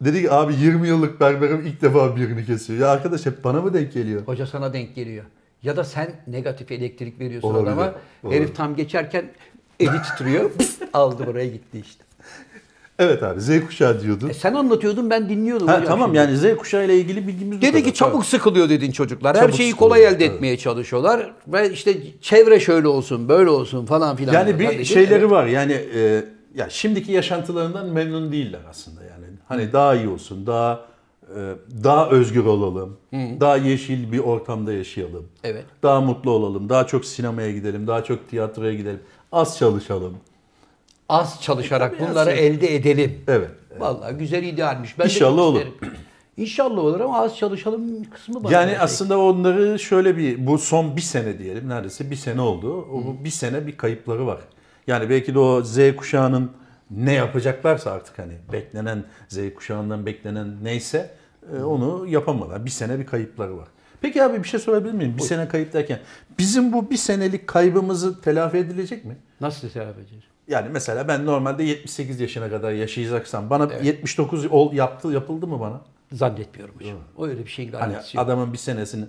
Dedi ki abi 20 yıllık berberim ilk defa birini kesiyor. Ya arkadaş hep bana mı denk geliyor? hoca sana denk geliyor. Ya da sen negatif elektrik veriyorsun Olabilir, adama. olabilir. Herif tam geçerken eli titriyor. aldı buraya gitti işte. Evet abi Z kuşağı diyordun. E sen anlatıyordun ben dinliyordum. Ha, tamam şimdi. yani Z kuşağı ile ilgili bilgimiz Dedi kadar. ki çabuk sıkılıyor dedin çocuklar. Her Çabuk şeyi sıkılıyor, kolay elde evet. etmeye çalışıyorlar. Ve işte çevre şöyle olsun, böyle olsun falan filan. Yani bir Kardeşim, şeyleri evet. var. Yani e, ya şimdiki yaşantılarından memnun değiller aslında yani. Hani daha iyi olsun, daha e, daha özgür olalım, daha yeşil bir ortamda yaşayalım. Evet. Daha mutlu olalım, daha çok sinemaya gidelim, daha çok tiyatroya gidelim. Az çalışalım. Az çalışarak Tabii bunları aslında. elde edelim. Evet. Vallahi güzel idealmiş. Ben İnşallah olur. isterim. İnşallah olur ama az çalışalım kısmı bana. Yani şey. aslında onları şöyle bir bu son bir sene diyelim neredeyse bir sene oldu. O bir sene bir kayıpları var. Yani belki de o Z kuşağının ne yapacaklarsa artık hani beklenen Z kuşağından beklenen neyse e, onu yapamadılar. Bir sene bir kayıpları var. Peki abi bir şey sorabilir miyim? Bir sene kayıp derken bizim bu bir senelik kaybımızı telafi edilecek mi? Nasıl telafi edeceğiz? Yani mesela ben normalde 78 yaşına kadar yaşayacaksam bana 79 ol yaptı yapıldı mı bana? Zannetmiyorum hocam. O öyle bir şeyin Hani adamın bir senesini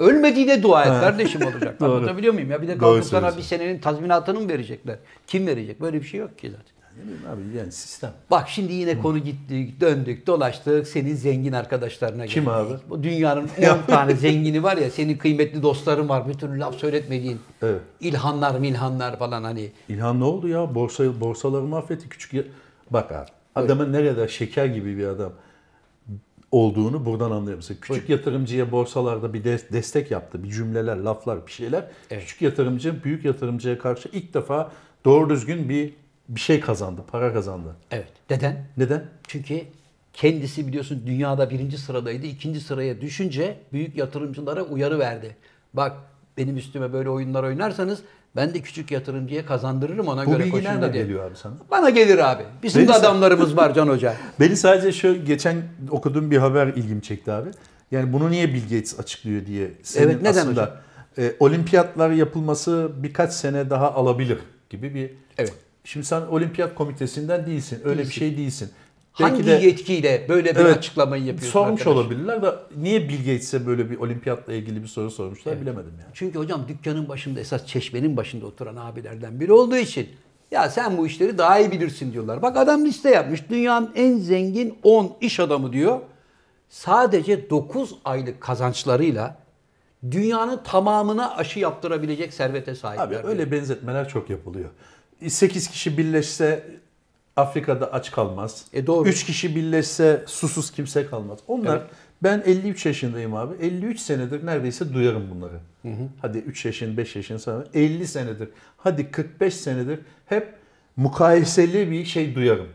Ölmediğine dua et kardeşim olacak. Anlatabiliyor muyum? Ya bir de kalkıp sana bir senenin tazminatını mı verecekler? Kim verecek? Böyle bir şey yok ki zaten. Ne bileyim abi yani sistem. Bak şimdi yine konu gittik, döndük, dolaştık. Senin zengin arkadaşlarına Kim geldik. abi? Bu dünyanın 10 tane zengini var ya, senin kıymetli dostların var. Bir türlü laf söyletmediğin. Evet. İlhanlar, milhanlar falan hani. İlhan ne oldu ya? Borsa, borsaları mahvetti. Küçük ya- Bak abi. Adamın ne kadar şeker gibi bir adam olduğunu buradan anlayabilirsin. Küçük yatırımcıya borsalarda bir de- destek yaptı. Bir cümleler, laflar, bir şeyler. Evet. Küçük yatırımcı büyük yatırımcıya karşı ilk defa doğru düzgün bir bir şey kazandı. Para kazandı. Evet. Neden? Neden? Çünkü kendisi biliyorsun dünyada birinci sıradaydı. ikinci sıraya düşünce büyük yatırımcılara uyarı verdi. Bak benim üstüme böyle oyunlar oynarsanız ben de küçük yatırımcıya kazandırırım ona Bu göre koşun nereden dedi. geliyor abi sana? Bana gelir abi. Bizim Benim de adamlarımız var Can Hoca. Beni sadece şu geçen okuduğum bir haber ilgimi çekti abi. Yani bunu niye Bill Gates açıklıyor diye. Senin Evet, neden aslında, hocam? e, olimpiyatlar yapılması birkaç sene daha alabilir gibi bir. Evet. Şimdi sen olimpiyat komitesinden değilsin. Öyle bir Değilsin. şey değilsin. Hangi yetkiyle böyle bir Evet, açıklamayı yapıyorsun sormuş arkadaş? olabilirler da niye Bill Gates'e böyle bir olimpiyatla ilgili bir soru sormuşlar bilemedim yani. Çünkü hocam dükkanın başında esas çeşmenin başında oturan abilerden biri olduğu için ya sen bu işleri daha iyi bilirsin diyorlar. Bak adam liste yapmış. Dünyanın en zengin 10 iş adamı diyor. Sadece 9 aylık kazançlarıyla dünyanın tamamına aşı yaptırabilecek servete sahipler. Abi öyle benzetmeler çok yapılıyor. 8 kişi birleşse Afrika'da aç kalmaz. E doğru. 3 kişi birleşse susuz kimse kalmaz. Onlar Evet. ben 53 yaşındayım abi. 53 senedir neredeyse duyarım bunları. Hadi 3 yaşın 5 yaşın sonra 50 senedir. Hadi 45 senedir hep mukayeseli bir şey duyarım.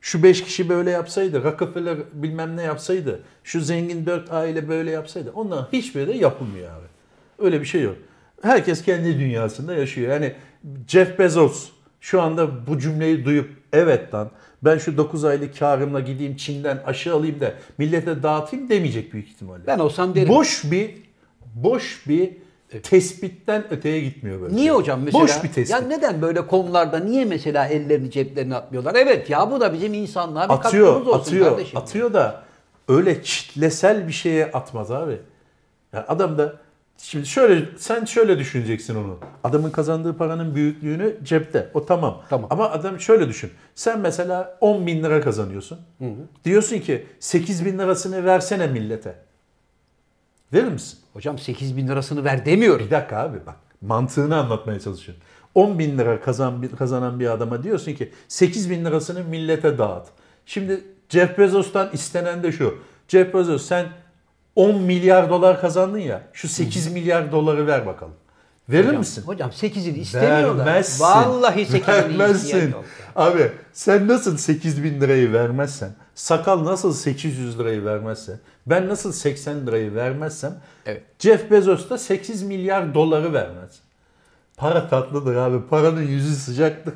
Şu 5 kişi böyle yapsaydı, Rockefeller bilmem ne yapsaydı, şu zengin 4 aile böyle yapsaydı. Onların hiçbiri de yapılmıyor abi. Öyle bir şey yok. Herkes kendi dünyasında yaşıyor. Yani Jeff Bezos şu anda bu cümleyi duyup evet lan ben şu 9 aylık karımla gideyim Çin'den aşı alayım da millete dağıtayım demeyecek büyük ihtimalle. Ben olsam derim. Boş bir boş bir tespitten öteye gitmiyor böyle. Niye şey. hocam mesela? Boş bir tespit. Ya neden böyle konularda niye mesela ellerini ceplerine atmıyorlar? Evet ya bu da bizim insanlığa bir atıyor, katkımız olsun atıyor, kardeşim. atıyor da öyle çitlesel bir şeye atmaz abi. Ya adam da şimdi şöyle sen şöyle düşüneceksin onu. Adamın kazandığı paranın büyüklüğünü cepte. O tamam. Tamam. Ama adam şöyle düşün. Sen mesela 10 bin lira kazanıyorsun. Diyorsun ki 8 bin lirasını versene millete. Verir misin? Hocam 8 bin lirasını ver demiyorum. Bir dakika abi bak. Mantığını anlatmaya çalışıyorum. 10 bin lira kazan, kazanan bir adama diyorsun ki 8 bin lirasını millete dağıt. Şimdi Jeff Bezos'tan istenen de şu. Jeff Bezos sen 10 milyar dolar kazandın ya. Şu 8 milyar doları ver bakalım. Verir Hocam, misin? Hocam 8'ini istemiyorlar. Vermezsin. Vallahi 8'ini isteyen yok. Abi sen nasıl 8 bin lirayı vermezsen Sakal nasıl 800 lirayı vermezse, ben nasıl 80 lirayı vermezsem Evet. Jeff Bezos da 8 milyar doları vermez. Para tatlıdır abi. Paranın yüzü sıcaktır.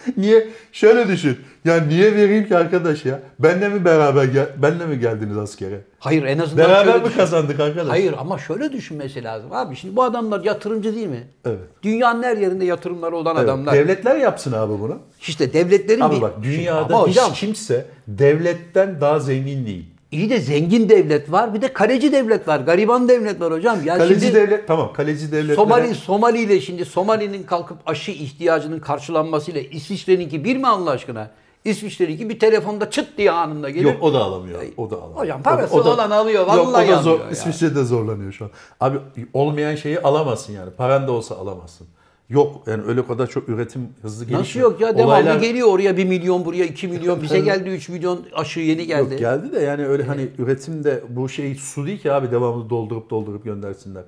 niye? Şöyle düşün. Ya niye vereyim ki arkadaş ya? Benle mi beraber gel benle mi geldiniz askere? Hayır en azından Beraber mi düşün. kazandık arkadaş? Hayır ama şöyle düşünmesi lazım. Abi şimdi bu adamlar yatırımcı değil mi? Evet. Dünyanın her yerinde yatırımları olan Evet. adamlar. Devletler yapsın abi bunu. İşte devletlerin Abi bir- bak dünyada hiç hocam kimse devletten daha zengin değil. İyi de zengin devlet var bir de kaleci devlet var. Gariban devlet var hocam. Ya Kaleci şimdi devlet tamam kaleci devletlere Somali Somali ile şimdi Somali'nin kalkıp aşı ihtiyacının karşılanmasıyla İsviçre'ninki bir mi Allah aşkına? İsviçre'ninki bir telefonda çıt diye anında gelir. Yok o da alamıyor. O da alamıyor. Hocam parası O da- olan alıyor. Yok, Vallahi o da zor, alıyor ya. İsviçre'de zorlanıyor şu an. Abi olmayan şeyi alamazsın yani. Paran da olsa alamazsın. Yok yani öyle kadar çok üretim hızlı gelişiyor. Nasıl yok ya? Devamlı Olaylar- geliyor oraya 1 milyon, buraya 2 milyon. Bize geldi 3 milyon aşı yeni geldi. Yok geldi de yani öyle hani üretimde bu şey su değil ki abi devamlı doldurup doldurup göndersinler.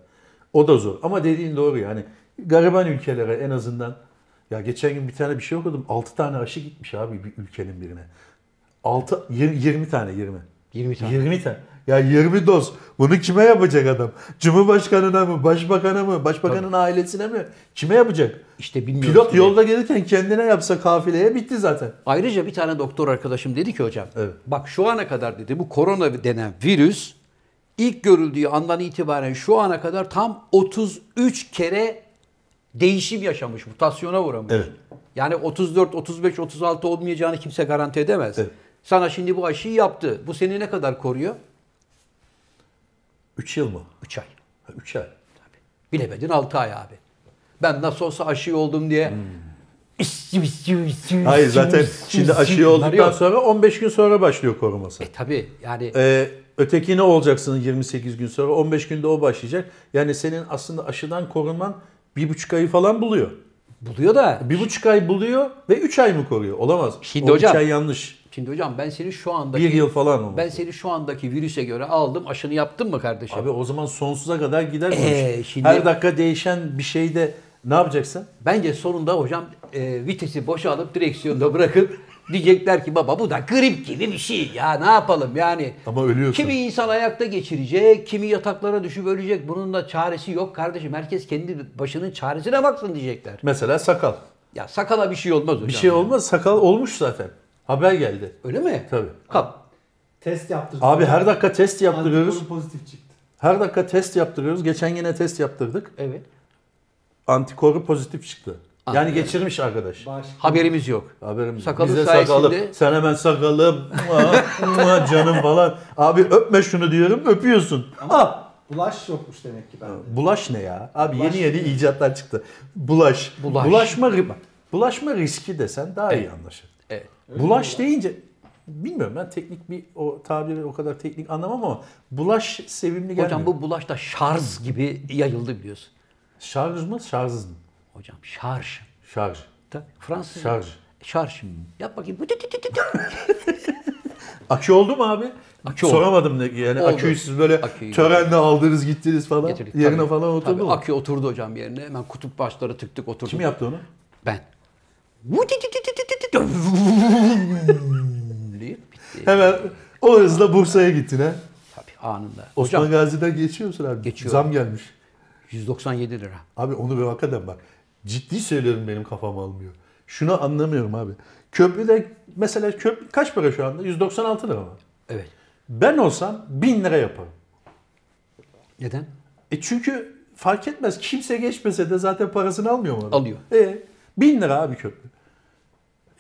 O da zor. Ama dediğin doğru yani. Gariban ülkelere en azından ya geçen gün bir tane bir şey okudum. 6 tane aşı gitmiş abi bir ülkenin birine. 6 20 tane 20. 20 tane. 20 tane. Ya 20 doz. Bunu kime yapacak adam? Cumhurbaşkanına mı? Başbakana mı? Başbakanın ailesine mi? Kime yapacak? İşte bilmiyoruz. Pilot ki. yolda gelirken kendine yapsa kafileye bitti zaten. Ayrıca bir tane doktor arkadaşım dedi ki hocam. Evet. Bak şu ana kadar dedi bu korona denen virüs ilk görüldüğü andan itibaren şu ana kadar tam 33 kere değişim yaşamış, mutasyona uğramış. Evet. Yani 34, 35, 36 olmayacağını kimse garanti edemez. Evet. Sana şimdi bu aşıyı yaptı. Bu seni ne kadar koruyor? 3 yıl mı? 3 ay. 3 ay. Bilemedin 6 ay abi. Ben nasıl olsa aşı oldum diye Hayır zaten şimdi aşı Bunlar olduktan sonra 15 gün sonra başlıyor koruması. E tabi yani Ee, öteki ne olacaksın 28 gün sonra 15 günde o başlayacak. Yani senin aslında aşıdan korunman bir buçuk ayı falan buluyor. buluyor da. Bir buçuk ay buluyor ve 3 ay mı koruyor? Olamaz. Şimdi o hocam- ay yanlış. Şimdi hocam ben seni şu andaki Bir yıl falan olmuş. ben seni şu andaki virüse göre aldım. Aşını yaptın mı kardeşim? Abi o zaman sonsuza kadar gider bu Ee, şimdi- Her dakika değişen bir şeyde ne yapacaksın? Bence sonunda hocam e, vitesi boşalıp direksiyonda bırakıp diyecekler ki baba bu da grip gibi bir şey ya ne yapalım yani. Ama ölüyorsun. Kimi insan ayakta geçirecek, kimi yataklara düşüp ölecek. Bunun da çaresi yok kardeşim. Herkes kendi başının çaresine baksın diyecekler. Mesela sakal. Ya sakala bir şey olmaz hocam. Bir şey olmaz sakal olmuş zaten. Haber geldi. Öyle mi? Tabii. Kap. Test yaptırdık. Abi her dakika test yaptırıyoruz. Antikoru pozitif çıktı. Her dakika test yaptırıyoruz. Geçen yine test yaptırdık. Evet. Antikoru pozitif çıktı. Yani Anladım. geçirmiş arkadaş. Baş. Haberimiz yok. Haberimiz. Sakalı Bize sayesinde- sakalım. Sen hemen sakalım. canım falan. Abi öpme şunu diyorum. Öpüyorsun. Ha. Bulaş yokmuş demek ki bende. Bulaş ne ya? Abi Bulaş yeni yeni ne? icatlar çıktı. Bulaş. Bulaş. Bulaşma, bulaşma riski desen daha iyi Evet. Bulaş deyince bilmiyorum ben teknik bir o tabiri o kadar teknik anlamam ama bulaş sevimli gelmiyor. Hocam bu bulaş da şarj gibi yayıldı biliyorsun. şarj mı şarjsız mı? Hocam şarj. Şarj. Da, Fransız. Şarj. Şarj. Yap bakayım. Akü oldu mu abi? Akü oldu. Soramadım ne yani Oldu. aküyü siz böyle Aküyü- törenle aldınız gittiniz falan. Getirdik. Yerine Tabii. falan oturdu Tabii, mu? Akü oturdu hocam yerine. Hemen kutup başları tıktık oturdu. Kim yaptı onu? Ben. Hemen o hızla Bursa'ya gittin ha. Tabii anında. Osman Hocam Gazi'den geçiyor musun abi? Geçiyorum. Zam gelmiş. 197 lira. Abi onu bir hakikaten bak. Ciddi söylüyorum benim kafam almıyor. Şunu anlamıyorum abi. Köprüde mesela köprü kaç para şu anda? 196 lira mı? Evet. Ben olsam 1000 lira yaparım. Neden? E çünkü fark etmez. Kimse geçmese de zaten parasını almıyor mu adam? Alıyor. E 1000 lira abi köprü.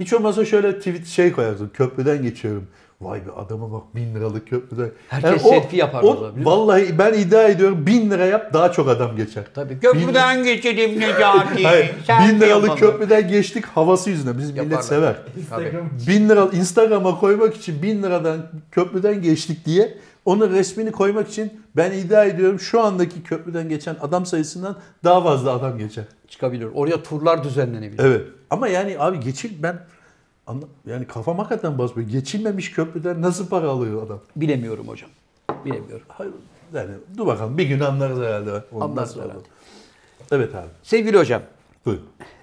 Hiç olmazsa şöyle tweet şey koyarsın. Köprüden geçiyorum. Vay be adama bak 1000 liralık köprüden. Herkes selfie yapar orada, biliyor musun? Vallahi ben iddia ediyorum 1000 lira yap daha çok adam geçer. Tabii. Köprüden geçelim Necati. Hayır, Sen 1000 liralık yapalım. köprüden geçtik havası yüzünden. Bizim millet Yaparlar. sever. Instagram. 1000 lira Instagram'a koymak için 1000 liradan köprüden geçtik diye onun resmini koymak için ben iddia ediyorum şu andaki köprüden geçen adam sayısından daha fazla adam geçer. Çıkabilir. Oraya turlar düzenlenebilir. Evet. Ama yani abi geçil ben yani kafam hakikaten basmıyor. Geçilmemiş köprüden nasıl para alıyor adam? Bilemiyorum hocam. Bilemiyorum. Hayır, yani dur bakalım bir gün anlarız herhalde. Ondan Anlarız sonra. herhalde. Evet abi. Sevgili hocam, Buyur.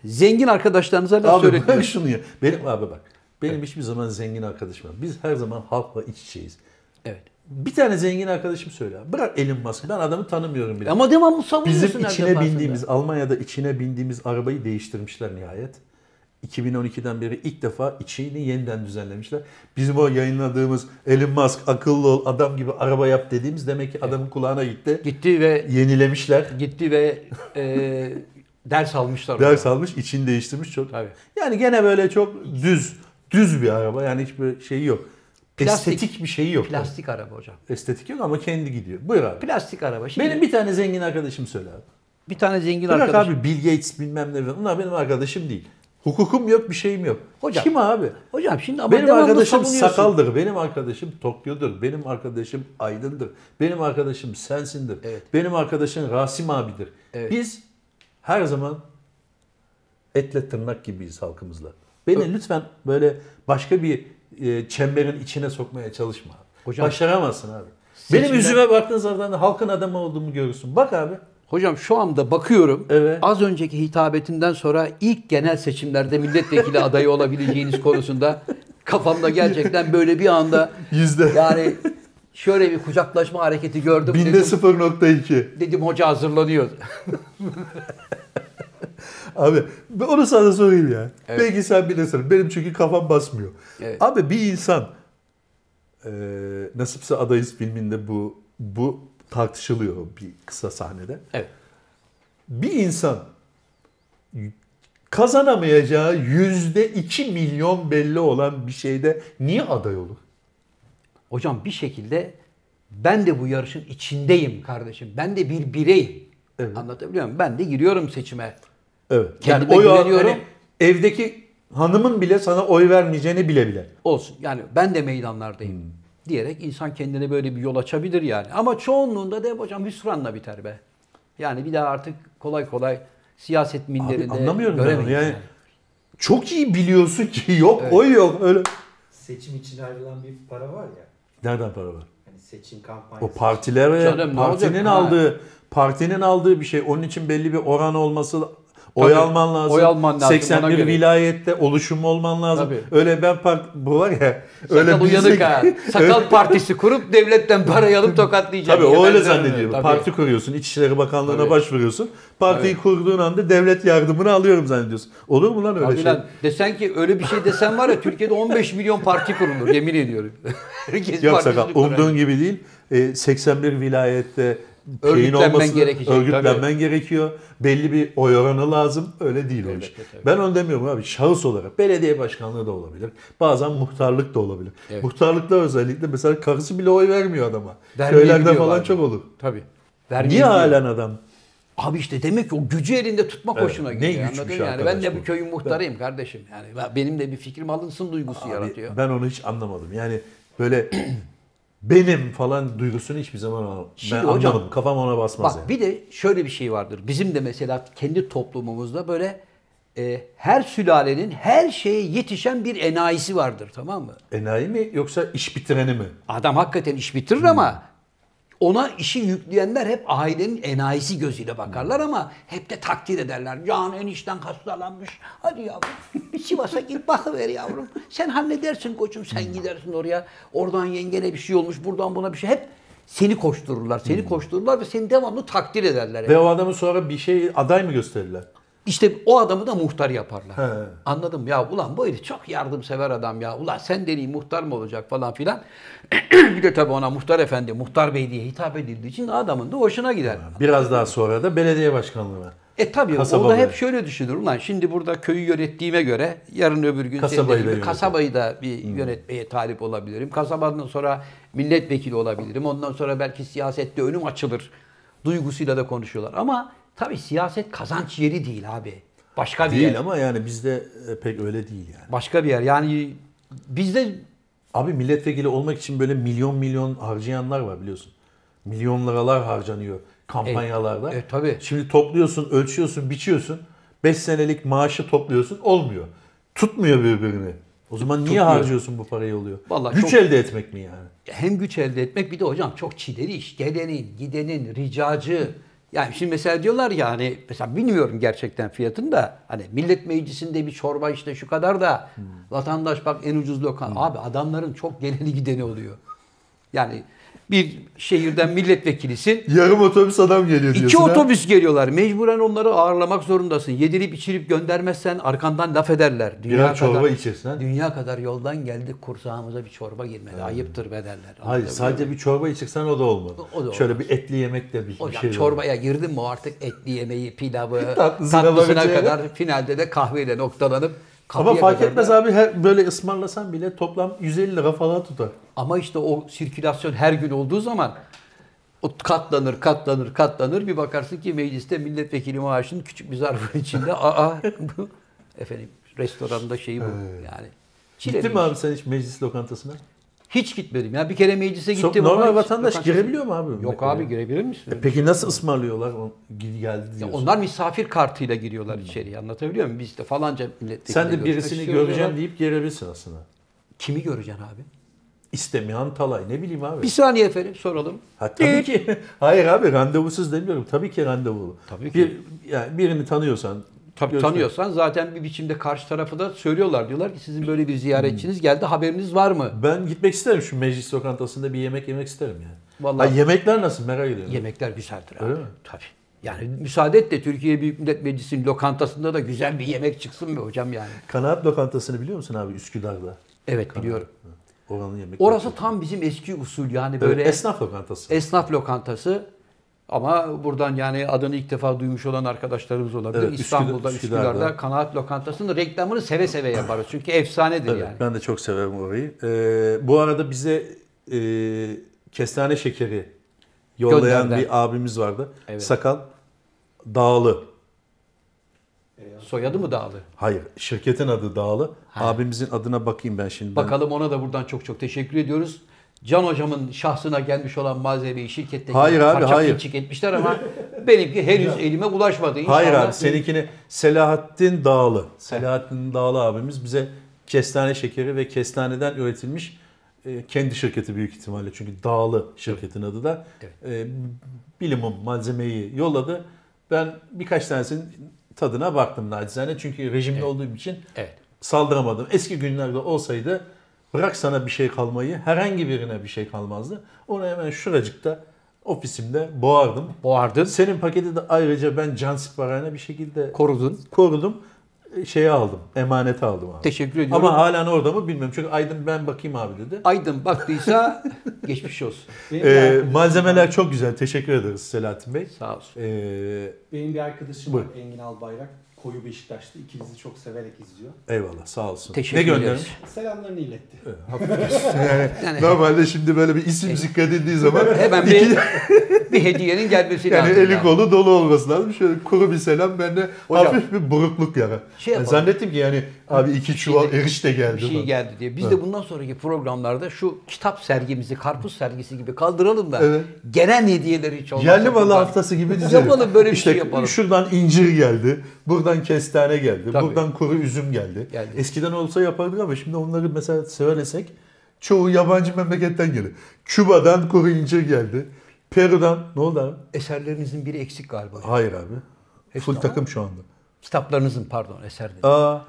zengin arkadaşlarınıza laf Abi bak söyletmiyor. şunu ya. Benim abi bak. Benim hiçbir zaman zengin arkadaşım yok. Biz her zaman halkla iç içeyiz. Evet. Bir tane zengin arkadaşım söyle. abi. Bırak Elon Musk'ı. Ben adamı tanımıyorum bile. Ama devamlı savunuyorsun Bizim içine bindiğimiz, Almanya'da içine bindiğimiz arabayı değiştirmişler nihayet. 2012'den beri ilk defa içini yeniden düzenlemişler. Bizim o yayınladığımız Elon Musk akıllı ol adam gibi araba yap dediğimiz demek ki adamın kulağına gitti. Gitti ve Yenilemişler. gitti ve e, ders almışlar. Ders almış, içini değiştirmiş çok. Tabii. Yani gene böyle çok düz, düz bir araba. Yani hiçbir şeyi yok. Plastik. Estetik bir şeyi yok. Plastik araba hocam. Estetik yok ama kendi gidiyor. Buyur abi. Plastik araba. Şimdi Benim bir tane zengin arkadaşım söyle abi. bir tane zengin Bırak arkadaş. abi Bill Gates bilmem ne. Onlar benim arkadaşım değil. Hukukum yok, bir şeyim yok. Hocam, Kim abi? Hocam şimdi ama benim arkadaşım sakaldır, benim arkadaşım Tokyo'dur, benim arkadaşım Aydın'dır, benim arkadaşım sensindir, Evet. benim arkadaşım Rasim abidir. Evet. Biz her zaman etle tırnak gibiyiz halkımızla. Beni lütfen böyle başka bir e, çemberin içine sokmaya çalışma. Hocam, Başaramazsın abi. Benim seçimler- yüzüme baktığın zaman halkın adamı olduğumu görürsün. Bak abi. Hocam şu anda bakıyorum. Evet. Az önceki hitabetinden sonra ilk genel seçimlerde milletvekili adayı olabileceğiniz konusunda kafamda gerçekten böyle bir anda Yüzde. yani şöyle bir kucaklaşma hareketi gördüm. Binde dedim, 0.2. dedim hoca hazırlanıyor. Abi onu sana sorayım ya. Evet. Belki sen bilirsin. Benim çünkü kafam basmıyor. Evet. Abi bir insan e, Nasipse Adayız filminde bu bu tartışılıyor bir kısa sahnede. Evet. Bir insan kazanamayacağı yüzde iki milyon belli olan bir şeyde niye aday olur? Hocam bir şekilde ben de bu yarışın içindeyim kardeşim. Ben de bir bireyim. Evet. Anlatabiliyor muyum? Ben de giriyorum seçime. Evet. Kendime oy al- güveniyorum. hani evdeki hanımın bile sana oy vermeyeceğini bile bile. Olsun. Yani ben de meydanlardayım. Hmm. Diyerek insan kendine böyle bir yol açabilir yani. Ama çoğunluğunda da hocam hüsranla biter be. Yani bir daha artık kolay kolay siyaset Abi minderinde anlamıyorum ben göremeyiz onu. Yani çok iyi biliyorsun ki yok oy yok öyle. Seçim için ayrılan bir para var ya. Nereden para var? Hani seçim kampanyası. O partilere Canım, partinin olacak? Ha. aldığı partinin aldığı bir şey. Onun için belli bir oran olması oy Tabii, alman lazım. oy alman lazım, ona 81 göre. vilayette oluşum olman lazım. Tabii. Öyle ben part bu var ya Sakal öyle uyanık bizdeki- ha. Sakal partisi kurup devletten parayı alıp tokatlayacak. Tabii o öyle zannediyor. Tabii. Parti kuruyorsun, İçişleri Bakanlığı'na Tabii. başvuruyorsun. Partiyi kurduğun anda devlet yardımını alıyorum zannediyorsun. Olur mu lan öyle Abi şey? lan desen ki öyle bir şey desen var ya Türkiye'de 15 milyon parti kurulur yemin ediyorum. Herkes Yok sakal. Umduğun gibi değil. E, 81 vilayette şeyin Örgütlenmen olması, gerekecek, Örgütlenmen gerekiyor. Belli bir oy oranı lazım. Öyle değil o Evet, iş. evet, evet. Ben onu demiyorum abi. Şahıs olarak. Belediye başkanlığı da olabilir. Bazen muhtarlık da olabilir. Evet. Muhtarlıkta özellikle mesela karısı bile oy vermiyor adama. Vermeyebiliyor Köylerde falan bazen. çok olur. Tabii. Niye halen adam? Abi işte demek ki o gücü elinde tutmak Evet, hoşuna ne gidiyor. güçmüş Anladın yani. arkadaş Ben de bu. köyün muhtarıyım kardeşim. Yani ben- benim de bir fikrim alınsın duygusu Abi, yaratıyor. ben onu hiç anlamadım. Yani böyle benim falan duygusunu hiçbir zaman Şimdi ben hocam, anlamadım. Kafam ona basmaz Bak yani. bir de şöyle bir şey vardır. Bizim de mesela kendi toplumumuzda böyle e, her sülalenin her şeye yetişen bir enayisi vardır tamam mı? Enayi mi yoksa iş bitireni mi? Adam hakikaten iş bitirir ama ona işi yükleyenler hep ailenin enayisi gözüyle bakarlar ama hep de takdir ederler. Can enişten hastalanmış. Hadi yavrum Sivas'a git bakıver yavrum. Sen halledersin koçum sen gidersin oraya. Oradan yengene bir şey olmuş buradan buna bir şey. Hep seni koştururlar. Seni koştururlar ve seni devamlı takdir ederler. Ve o adamı sonra bir şey aday mı gösterirler? İşte o adamı da muhtar yaparlar. He. Anladım ya ulan bu herif çok yardımsever adam ya. Ulan sen deney muhtar mı olacak falan filan. bir de tabii ona muhtar efendi, muhtar bey diye hitap edildiği için adamın da hoşuna gider. Biraz daha sonra da belediye başkanlığına. E tabii Kasaba o da hep şöyle düşünür. Ulan şimdi burada köyü yönettiğime göre yarın öbür gün Kasabayı da gibi kasabayı da bir yönetmeye talip olabilirim. Kasabadan sonra milletvekili olabilirim. Ondan sonra belki siyasette önüm açılır. Duygusuyla da konuşuyorlar. Ama tabii siyaset kazanç yeri değil abi. Başka bir yer. Değil ama yani bizde e, pek öyle değil yani. Başka bir yer. Yani bizde Abi milletvekili olmak için böyle milyon milyon harcayanlar var biliyorsun. Milyon liralar harcanıyor kampanyalarda. E, e, tabii. Şimdi topluyorsun, ölçüyorsun, biçiyorsun. 5 senelik maaşı topluyorsun olmuyor. Tutmuyor birbirini. O zaman niye Tutmuyor. harcıyorsun bu parayı oluyor? Vallahi Güç çok- elde etmek mi yani? hem güç elde etmek bir de hocam çok çileli iş. Gelenin, gidenin, ricacı, Yani şimdi mesela diyorlar ya hani mesela bilmiyorum gerçekten fiyatını da hani millet meclisinde bir çorba işte şu kadar da vatandaş bak en ucuz lokal. Abi adamların çok geleni gideni oluyor. Yani bir şehirden milletvekilisin. Yarım otobüs adam geliyor diyorsun. İki ha? otobüs geliyorlar. Mecburen onları ağırlamak zorundasın. Yedirip içirip göndermezsen arkandan laf ederler. Birer çorba içersin? Dünya kadar yoldan geldik kursağımıza bir çorba girmedi. Ayıptır be derler. Hayır Anlatabiliyor sadece bir çorba içirsen o da olmadı. O da Şöyle olmaz. bir etli yemek de bir, bir Hocam şey çorbaya girdin mi artık etli yemeği, pilavı, Tatlısına tatlısına, kadar finalde de kahveyle noktalanıp Ama kapıya fark kadar etmez da- abi her böyle ısmarlasan bile toplam 150 lira falan tutar. Ama işte o sirkülasyon her gün olduğu zaman o katlanır, katlanır, katlanır. Bir bakarsın ki mecliste milletvekili maaşının küçük bir zarfın içinde aa efendim restoranda şeyi bu yani. Çile Gittin mi abi sen hiç meclis lokantasına? Hiç gitmedim. Ya bir kere meclise Çok gittim normal ama hiç vatandaş lokantası- girebiliyor mu abi? Yok abi girebilir misin? E peki nasıl ısmarlıyorlar? O geldi Ya diyorsun. onlar misafir kartıyla giriyorlar içeriye. Anlatabiliyor muyum? Biz de falanca milletvekili Sen de birisini göreceğim deyip girebilirsin aslında. Kimi göreceksin abi? İstemeyen talay ne bileyim abi. Bir saniye efendim soralım. Ha, tabii ki. Hayır abi randevusuz demiyorum. Tabii ki randevulu. Tabii ki. Bir, yani birini tanıyorsan. Tabii göster. tanıyorsan zaten bir biçimde karşı tarafı da söylüyorlar. Diyorlar ki sizin böyle bir ziyaretçiniz geldi haberiniz var mı? Ben gitmek isterim şu meclis lokantasında bir yemek yemek isterim yani. Vallahi- Ha, yemekler nasıl merak ediyorum. Yemekler güzeldir abi. Öyle mi? Tabii. Yani müsaade et de Türkiye Büyük Millet Meclisi'nin lokantasında da güzel bir yemek çıksın be hocam yani. Kanaat lokantasını biliyor musun abi Üsküdar'da? Evet biliyorum. Oranın yemekleri. Orası tam bizim eski usul yani Böyle böyle esnaf lokantası. esnaf lokantası. Ama buradan yani adını ilk defa duymuş olan arkadaşlarımız olabilir. Evet, İstanbul'da, Üsküdar'da. Üsküdar'da Kanaat Lokantası'nın reklamını seve seve yaparız. Çünkü efsanedir Evet, yani. ben de çok severim orayı. Ee, bu arada bize e, kestane şekeri yollayan Gönderden. bir abimiz vardı. Evet. Sakal Dağlı. Soyadı mı Dağlı? Hayır, şirketin adı Dağlı. Abimizin adına bakayım ben şimdi. Bakalım ona da buradan çok çok teşekkür ediyoruz. Can hocamın şahsına gelmiş olan malzemeyi şirkette Hayır abi, hayır. pinçik etmişler ama benimki henüz elime ulaşmadı. İnşallah Hayır abi, seninkini Selahattin Dağlı. Selahattin Dağlı abimiz bize kestane şekeri ve kestaneden üretilmiş e, kendi şirketi büyük ihtimalle. Çünkü Dağlı şirketin adı da. E, bilimum malzemeyi yolladı. Ben birkaç tanesinin tadına baktım nacizane. Çünkü rejimde olduğum için Evet. saldıramadım. Eski günlerde olsaydı bırak sana bir şey kalmayı herhangi birine bir şey kalmazdı. Onu hemen şuracıkta ofisimde boğardım. Boğardın, Senin paketi de ayrıca ben can siparişine bir şekilde korudun. korudum. E, Şeye aldım. Emanete aldım abi. Teşekkür ediyorum. Ama halen orada mı bilmiyorum. Çünkü Aydın ben bakayım abi dedi. Aydın baktıysa geçmiş olsun. Benim, Ee, arkadaşım- malzemeler çok güzel. Teşekkür ederiz Selahattin Bey. Sağ olsun. Ee, Benim bir arkadaşım Buyur. var Engin Albayrak. Koyu Beşiktaşlı. İkinizi çok severek izliyor. eyvallah sağ olsun. Teşekkür ne göndermiş? Selamlarını iletti. yani, Yani- normalde şimdi böyle bir isim zikredildiği zaman Hemen bir, bir hediyenin gelmesi yani lazım. eli yani. kolu dolu olması lazım. Şöyle kuru bir selam bende Hocam, hafif bir burukluk yara. şey Yani zannettim ki yani abi iki çuval erişte geldi. bir şey falan. geldi diye. Biz de bundan sonraki programlarda şu kitap sergimizi, karpuz sergisi gibi kaldıralım da Evet. gelen hediyeleri hiç olmazsa Yerli malı haftası gibi dizelim. Yapalım böyle bir işte şey yapalım. Şuradan incir geldi, buradan kestane geldi, Tabii. buradan kuru üzüm geldi. Geldi. Eskiden olsa yapardık ama şimdi onları mesela söylesek çoğu yabancı memleketten geliyor. Küba'dan kuru incir geldi. Peru'dan ne oldu abi? Eserlerinizin biri eksik galiba. Hayır abi. Hepsi Full takım şu anda. Kitaplarınızın pardon eserleri. Aa,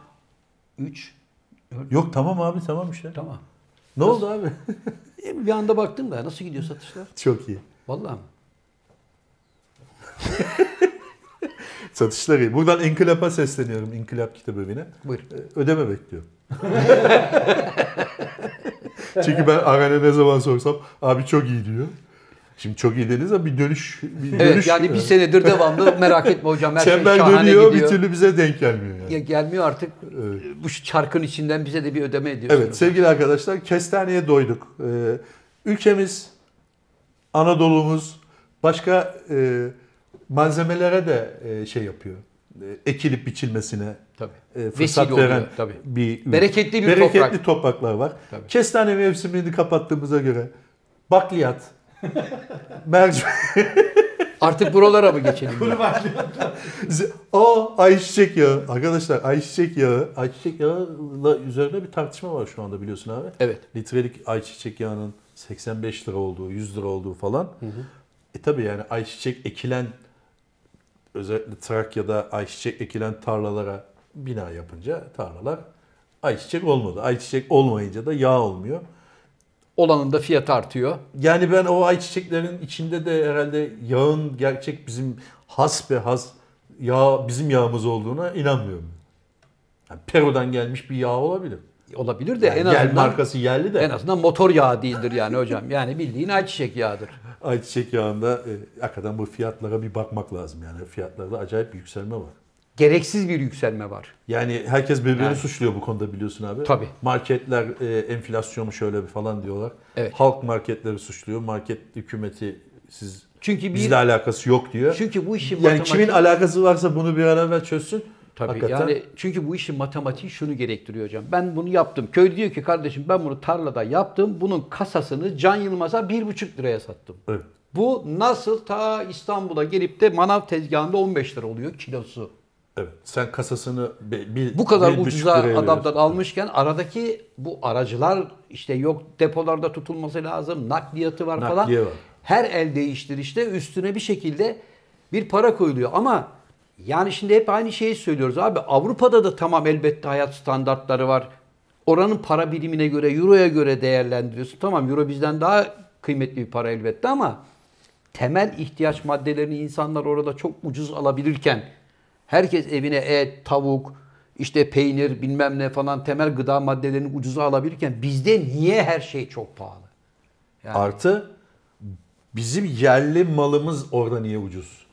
3. yok tamam abi tamam işte. Tamam. Ne oldu abi? E, Bir anda baktım da nasıl gidiyor satışlar? Çok iyi. Vallahi mi? Satışları. Buradan İnkılap'a sesleniyorum. İnkılap Kitap Evi'ne. Buyur. Ee, Ödeme bekliyorum. Çünkü ben Aren'e ne zaman sorsam abi çok iyi diyor. Şimdi çok iyi dediniz ama bir dönüş. Bir Evet dönüş, yani bir senedir devamlı merak etme hocam her şey Çember şahane dönüyor gidiyor. bir türlü bize denk gelmiyor yani. Ya gelmiyor artık Evet. bu çarkın içinden bize de bir ödeme ediyorsunuz. Evet sevgili arkadaşlar kestaneye doyduk. Ee, ülkemiz, Anadolu'muz başka e, malzemelere de e, şey yapıyor. E, ekilip biçilmesine Tabii. e, fırsat Vesile veren oluyor, tabii. bir Bereketli bir bereketli toprak. topraklar var. Tabii. Kestane mevsimini kapattığımıza göre bakliyat, mercimek, Artık buralara mı geçelim? o ayçiçek yağı. Arkadaşlar ayçiçek yağı, ayçiçek yağıyla üzerine bir tartışma var şu anda biliyorsun abi. Evet. Litrelik ayçiçek yağının 85 lira olduğu, 100 lira olduğu falan. E tabi yani ayçiçek ekilen özellikle Trakya'da ayçiçek ekilen tarlalara bina yapınca tarlalar ayçiçek olmadı. Ayçiçek olmayınca da yağ olmuyor. Olanın da fiyatı artıyor. Yani ben o ayçiçeklerin içinde de herhalde yağın gerçek bizim has ve has yağ bizim yağımız olduğuna inanmıyorum. Yani Peru'dan gelmiş bir yağ olabilir. Olabilir de Yani en azından markası yerli de en azından motor yağı değildir yani hocam. Yani bildiğin ayçiçek yağıdır. ayçiçek yağında e, hakikaten bu fiyatlara bir bakmak lazım. Yani fiyatlarda acayip bir yükselme var. Gereksiz bir yükselme var. Yani herkes birbirini Yani. suçluyor bu konuda biliyorsun abi. Tabii. Marketler e, enflasyonu şöyle bir falan diyorlar. Evet. Halk marketleri suçluyor. Market hükümeti siz Çünkü bir bizle alakası yok diyor. çünkü bu işin yani matematiği kimin alakası varsa bunu bir an evvel çözsün. Tabii Hakikaten. yani çünkü bu işin matematiği şunu gerektiriyor hocam. Ben bunu yaptım. Köylü diyor ki kardeşim ben bunu tarlada yaptım. Bunun kasasını Can Yılmaz'a bir buçuk liraya sattım. Evet. Bu nasıl ta İstanbul'a gelip de manav tezgahında 15 lira oluyor kilosu. Evet. Sen kasasını bir, Bu kadar bir ucuza adamdan veriyorsun. almışken aradaki bu aracılar işte yok depolarda tutulması lazım, nakliyatı var falan. Nakliye var. Her el değiştirişte üstüne bir şekilde bir para koyuluyor. Ama yani şimdi hep aynı şeyi söylüyoruz abi. Avrupa'da da tamam elbette hayat standartları var. Oranın para birimine göre, euroya göre değerlendiriyorsun. Tamam euro bizden daha kıymetli bir para elbette ama temel ihtiyaç maddelerini insanlar orada çok ucuz alabilirken herkes evine et, tavuk, işte peynir bilmem ne falan temel gıda maddelerini ucuza alabilirken bizde niye her şey çok pahalı? Yani- Artı bizim yerli malımız orada niye ucuz?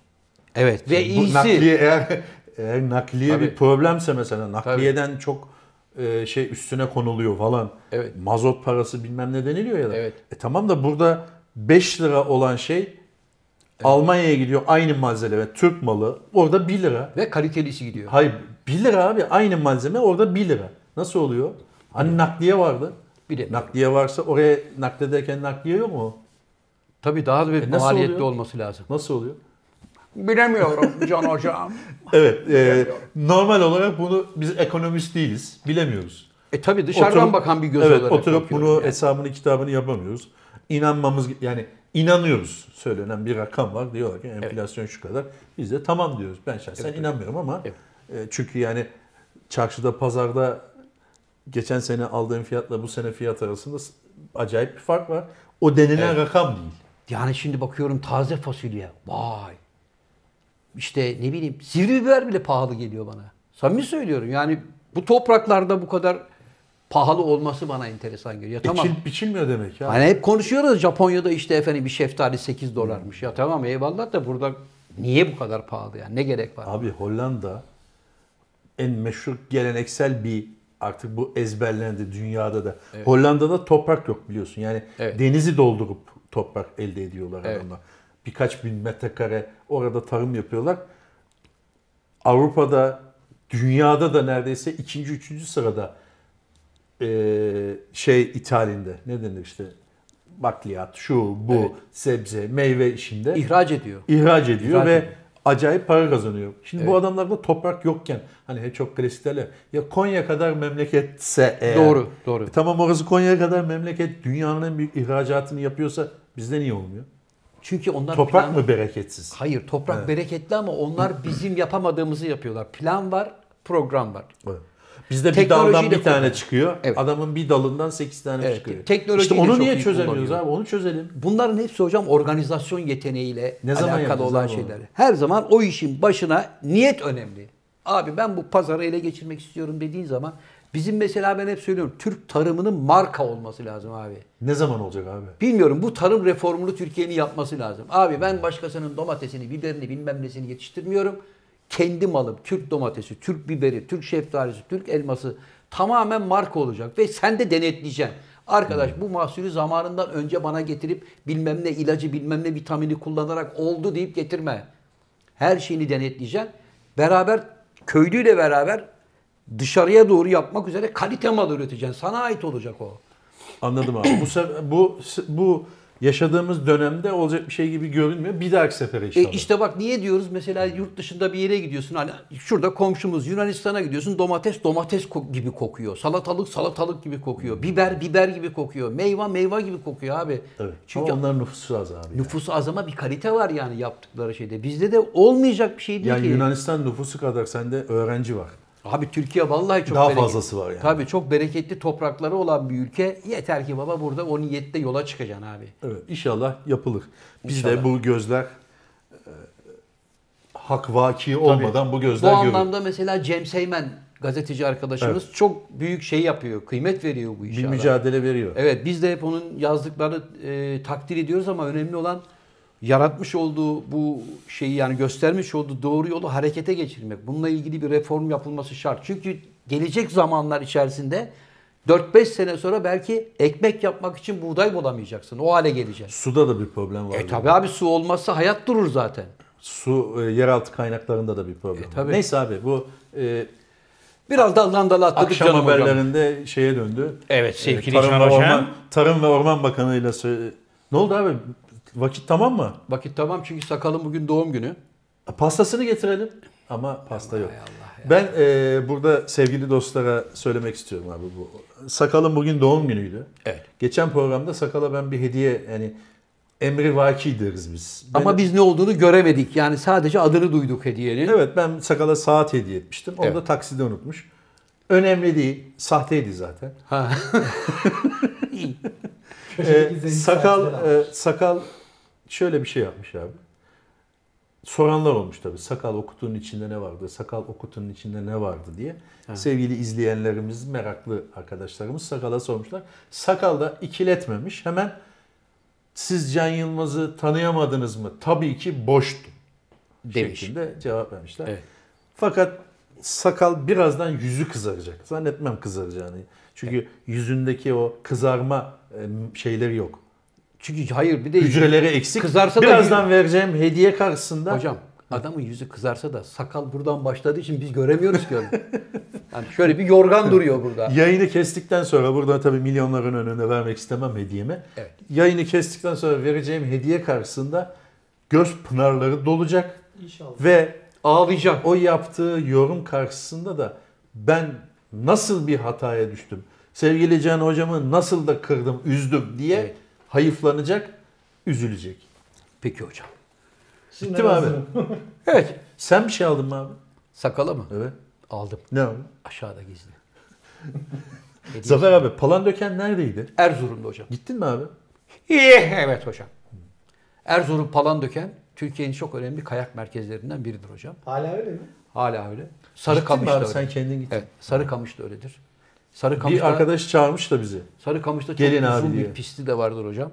Evet ve Bu iyisi. nakliye eğer eğer nakliye Tabii. bir problemse mesela nakliyeden çok e, şey üstüne konuluyor falan. Evet. Mazot parası bilmem ne deniliyor ya da. Evet. E tamam da burada 5 lira olan şey Almanya'ya gidiyor aynı malzeme Türk malı orada 1 lira. Ve kalitelisi gidiyor. Hayır 1 lira abi aynı malzeme orada 1 lira. Nasıl oluyor? Hani nakliye vardı. Bilemiyorum. Nakliye varsa oraya naklederken nakliye yok mu? Tabii daha da bir E maliyetli oluyor? olması lazım. Nasıl oluyor? Bilemiyorum Can Hocam. Evet, e, normal olarak bunu biz ekonomist değiliz, bilemiyoruz. E tabii dışarıdan Oturup- bakan bir göz evet, olarak oturup bunu yani. hesabını kitabını yapamıyoruz. İnanmamız yani inanıyoruz. Söylenen bir rakam var diyorlar ki enflasyon şu kadar. Biz de tamam diyoruz. Ben şahsen inanmıyorum ama Evet. e, çünkü yani çarşıda pazarda geçen sene aldığım fiyatla bu sene fiyat arasında acayip bir fark var. O denilen rakam değil. Yani şimdi bakıyorum taze fasulye. Vay. İşte ne bileyim sivri biber bile pahalı geliyor bana. Samimi söylüyorum. Yani bu topraklarda bu kadar pahalı olması bana enteresan geliyor. Tamam. Ekil biçilmiyor demek ya. Hani hep konuşuyoruz Japonya'da işte efendim bir şeftali 8 dolarmış. Ya tamam eyvallah da burada niye bu kadar pahalı yani? Ne gerek var? Abi Hollanda en meşhur geleneksel bir artık bu ezberlendi dünyada da. Hollanda'da toprak yok biliyorsun. Yani Evet. denizi doldurup toprak elde ediyorlar Evet. adamlar. Birkaç bin metrekare orada tarım yapıyorlar. Avrupa'da dünyada da neredeyse ikinci, üçüncü sırada eee, şey ithalinde ne denir işte bakliyat, şu, bu, Evet. sebze, meyve işinde İhraç ediyor. ihraç ediyor İhraç ve ediyor. acayip para kazanıyor. Şimdi bu Evet. adamlarda toprak yokken hani hep çok klasik derler. Ya Konya kadar memleketse eğer. Doğru, doğru. E tamam orası Konya kadar memleket dünyanın en büyük ihracatını yapıyorsa bizde niye olmuyor? Çünkü onlar Toprak plan- mı bereketsiz? Hayır toprak bereketli ama onlar bizim yapamadığımızı yapıyorlar. Plan var, program var. Evet. Bizde bir daldan bir tane kullanıyor. çıkıyor. Evet. Adamın bir dalından 8 tane Evet, çıkıyor. teknolojiyle işte onu niye çözemiyoruz abi? Onu çözelim. Bunların hepsi hocam organizasyon yeteneğiyle Ne zaman alakalı olan şeyler. Her zaman o işin başına niyet önemli. Abi ben bu pazarı ele geçirmek istiyorum dediğin zaman bizim mesela ben hep söylüyorum Türk tarımının marka olması lazım abi. Ne zaman olacak abi? Bilmiyorum bu tarım reformunu Türkiye'nin yapması lazım. Abi ben başkasının domatesini, biberini bilmem nesini yetiştirmiyorum. Kendi malım, Türk domatesi, Türk biberi, Türk şeftalisi, Türk elması tamamen marka olacak. Ve sen de denetleyeceksin. Arkadaş bu mahsulü zamanından önce bana getirip bilmem ne ilacı bilmem ne vitamini kullanarak oldu deyip getirme. Her şeyini denetleyeceksin. Beraber köylüyle beraber dışarıya doğru yapmak üzere kalite mal üreteceksin. Sana ait olacak o. Anladım abi. bu bu bu yaşadığımız dönemde olacak bir şey gibi görünmüyor. Bir dahaki sefere E inşallah. işte bak niye diyoruz mesela yurt dışında bir yere gidiyorsun hani şurada komşumuz Yunanistan'a gidiyorsun domates domates gibi kokuyor. Salatalık salatalık gibi kokuyor. Biber biber gibi kokuyor. Meyve meyve gibi kokuyor abi. Evet. Çünkü Ama onların nüfusu az abi. nüfusu az ama bir kalite var yani yaptıkları şeyde. Bizde de olmayacak bir şey değil Yani ki. Yunanistan nüfusu kadar sende öğrenci var. Abi Türkiye vallahi çok Daha bereket- fazlası var yani. Tabii çok bereketli toprakları olan bir ülke. Yeter ki baba burada o niyette yola çıkacaksın abi. Evet, inşallah yapılır. Biz İnşallah. de bu gözler e, hak vaki olmadan bu Bu gözler görür. anlamda mesela Cem Seymen gazeteci arkadaşımız çok büyük şey yapıyor. Kıymet veriyor bu işe. Bir mücadele veriyor. Evet biz de hep onun yazdıklarını e, takdir ediyoruz ama önemli olan yaratmış olduğu bu şeyi yani göstermiş olduğu doğru yolu harekete geçirmek. Bununla ilgili bir reform yapılması şart. Çünkü gelecek zamanlar içerisinde 4-5 sene sonra belki ekmek yapmak için buğday bulamayacaksın. O hale geleceksin. Suda da bir problem var. E tabi abi su olmazsa hayat durur zaten. Su, e, yeraltı kaynaklarında da bir problem. E, tabii. Neyse abi bu e, Biraz daldan dala atladık akşam canım hocam. haberlerinde şeye döndü. Evet E, sevgili Tarım İlhan ve, Hocam. Orman, Tarım ve Orman Bakanı'yla sö- Ne oldu abi? Vakit tamam mı? Vakit tamam çünkü sakalın bugün doğum günü. Pastasını getirelim. Ama pasta yok. Ben e, burada sevgili dostlara söylemek istiyorum abi bu. Sakal'ın bugün doğum günüydü. Evet. Geçen programda Sakal'a ben bir hediye yani emri vaki deriz biz. Ama Benim- biz ne olduğunu göremedik. Yani sadece adını duyduk hediyenin. Evet ben Sakal'a saat hediye etmiştim. Onu Evet. da takside unutmuş. Önemli değil. Sahteydi zaten. Ha. Ee, sakal e, sakal şöyle bir şey yapmış abi. Soranlar olmuş tabii. Sakal o kutunun içinde ne vardı? Sakal o kutunun içinde ne vardı diye. Sevgili izleyenlerimiz, meraklı arkadaşlarımız Sakal'a sormuşlar. Sakal da ikiletmemiş. Hemen siz Can Yılmaz'ı tanıyamadınız mı? Tabii ki boştu. Demiş. Şeklinde cevap vermişler. Evet. Fakat sakal birazdan yüzü kızaracak. Zannetmem kızaracağını. Çünkü yüzündeki o kızarma e, şeyleri yok. Çünkü hayır bir de Hücreleri eksik. Kızarsa da birazdan vereceğim hediye karşısında hocam adamın yüzü kızarsa da sakal buradan başladığı için biz göremiyoruz ki onu. Yani şöyle bir yorgan duruyor burada. yayını kestikten sonra burada tabii milyonların önünde vermek istemem hediyemi. Evet. Yayını kestikten sonra vereceğim hediye karşısında göz pınarları dolacak İnşallah. ve Ağlayacak. o yaptığı yorum karşısında da ben nasıl bir hataya düştüm? Sevgili Can hocamı nasıl da kırdım, üzdüm diye Evet. Hayıflanacak, üzülecek. Peki hocam. Şimdi Bitti mi abi? Evet. Sen bir şey aldın mı abi? Sakala mı? Evet. Aldım. Ne abi? Aşağıda gizli. Zafer abi Palandöken neredeydi? Erzurum'da hocam. Gittin mi abi? Evet hocam. Erzurum Palandöken Türkiye'nin çok önemli kayak merkezlerinden biridir hocam. Hala öyle mi? Hala öyle. Sarıkamış da öyle. Sen kendin gittin. Evet, Sarıkamış da öyledir. Sarıkamış'ta, Bir arkadaş çağırmış da bizi. Sarıkamış'ta çok Gelin uzun diye. bir pisti de vardır hocam.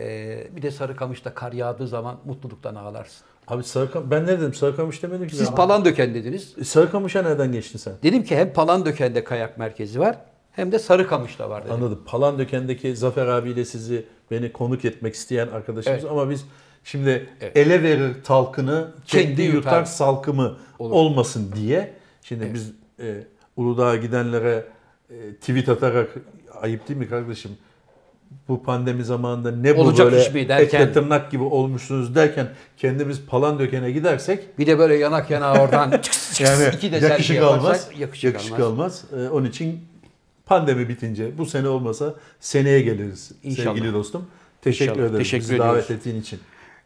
Ee, bir de Sarıkamış'ta kar yağdığı zaman mutluluktan ağlarsın. Abi Sarıkam ben ne dedim? Sarıkamış demedim ki. Siz ben. Palandöken dediniz. E, Sarıkamış'a nereden geçtin sen? Dedim ki hem Palandöken'de kayak merkezi var hem de Sarıkamış'ta var dedim. Anladım. Palandöken'deki Zafer abiyle sizi beni konuk etmek isteyen arkadaşımız Evet. ama biz şimdi Evet. ele verir talkını kendi, Kendi yutar, salkımı Olur. olmasın diye şimdi biz e, Uludağ'a gidenlere tweet atarak ayıp değil mi kardeşim? Bu pandemi zamanında ne bu Olacak böyle iş mi derken- etle tırnak gibi olmuşsunuz derken kendimiz Palandöken'e gidersek Bir de böyle yanak yana oradan yani iki de yakışık almaz. yakışık, yakışık almaz. almaz. Ee, onun için pandemi bitince bu sene olmasa seneye geliriz İnşallah. sevgili dostum. Teşekkür İnşallah. ederim Teşekkür bizi ediyoruz. davet ettiğin için.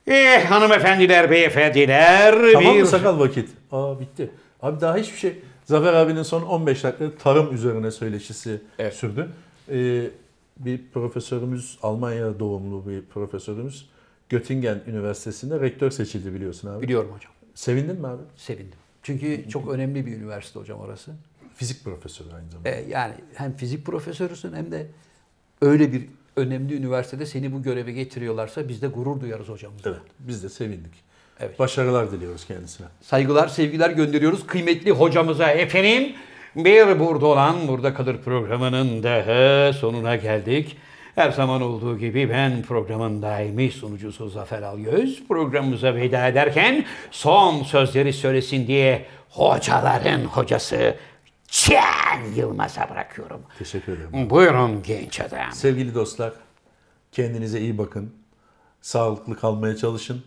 Eh hanımefendiler, beyefendiler. Tamam bir... mı sakal vakit? Aa bitti. Abi daha hiçbir şey. Zafer abinin son 15 dakika tarım üzerine söyleşisi Evet. sürdü. Ee, bir profesörümüz, Almanya doğumlu bir profesörümüz Göttingen Üniversitesi'nde rektör seçildi biliyorsun abi. Biliyorum hocam. Sevindin mi abi? Sevindim. Çünkü çok önemli bir üniversite hocam orası. Fizik profesörü aynı zamanda. Ee, yani hem fizik profesörüsün hem de öyle bir önemli üniversitede seni bu göreve getiriyorlarsa biz de gurur duyarız hocamızla. Evet, biz de sevindik. Evet. Başarılar diliyoruz kendisine. Saygılar, sevgiler gönderiyoruz. Kıymetli hocamıza efendim bir burada olan burada kalır programının daha sonuna geldik. Her zaman olduğu gibi ben programın daimi sunucusu Zafer Algöz programımıza veda ederken son sözleri söylesin diye hocaların hocası Can Yılmaz'a bırakıyorum. Teşekkür ederim. Buyurun genç adam. Sevgili dostlar, Kendinize iyi bakın. Sağlıklı kalmaya çalışın.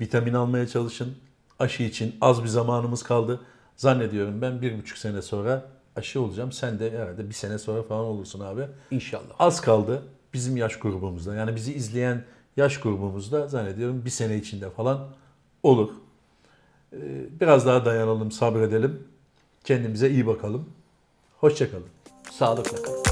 Vitamin almaya çalışın. Aşı için az bir zamanımız kaldı. Zannediyorum ben bir buçuk sene sonra aşı olacağım. Sen de herhalde bir sene sonra falan olursun abi. İnşallah. Az kaldı bizim yaş grubumuzda. Yani bizi izleyen yaş grubumuzda zannediyorum bir sene içinde falan olur. Ee, Biraz daha dayanalım, sabredelim. Kendimize iyi bakalım. Hoşçakalın. Sağlıkla kalın.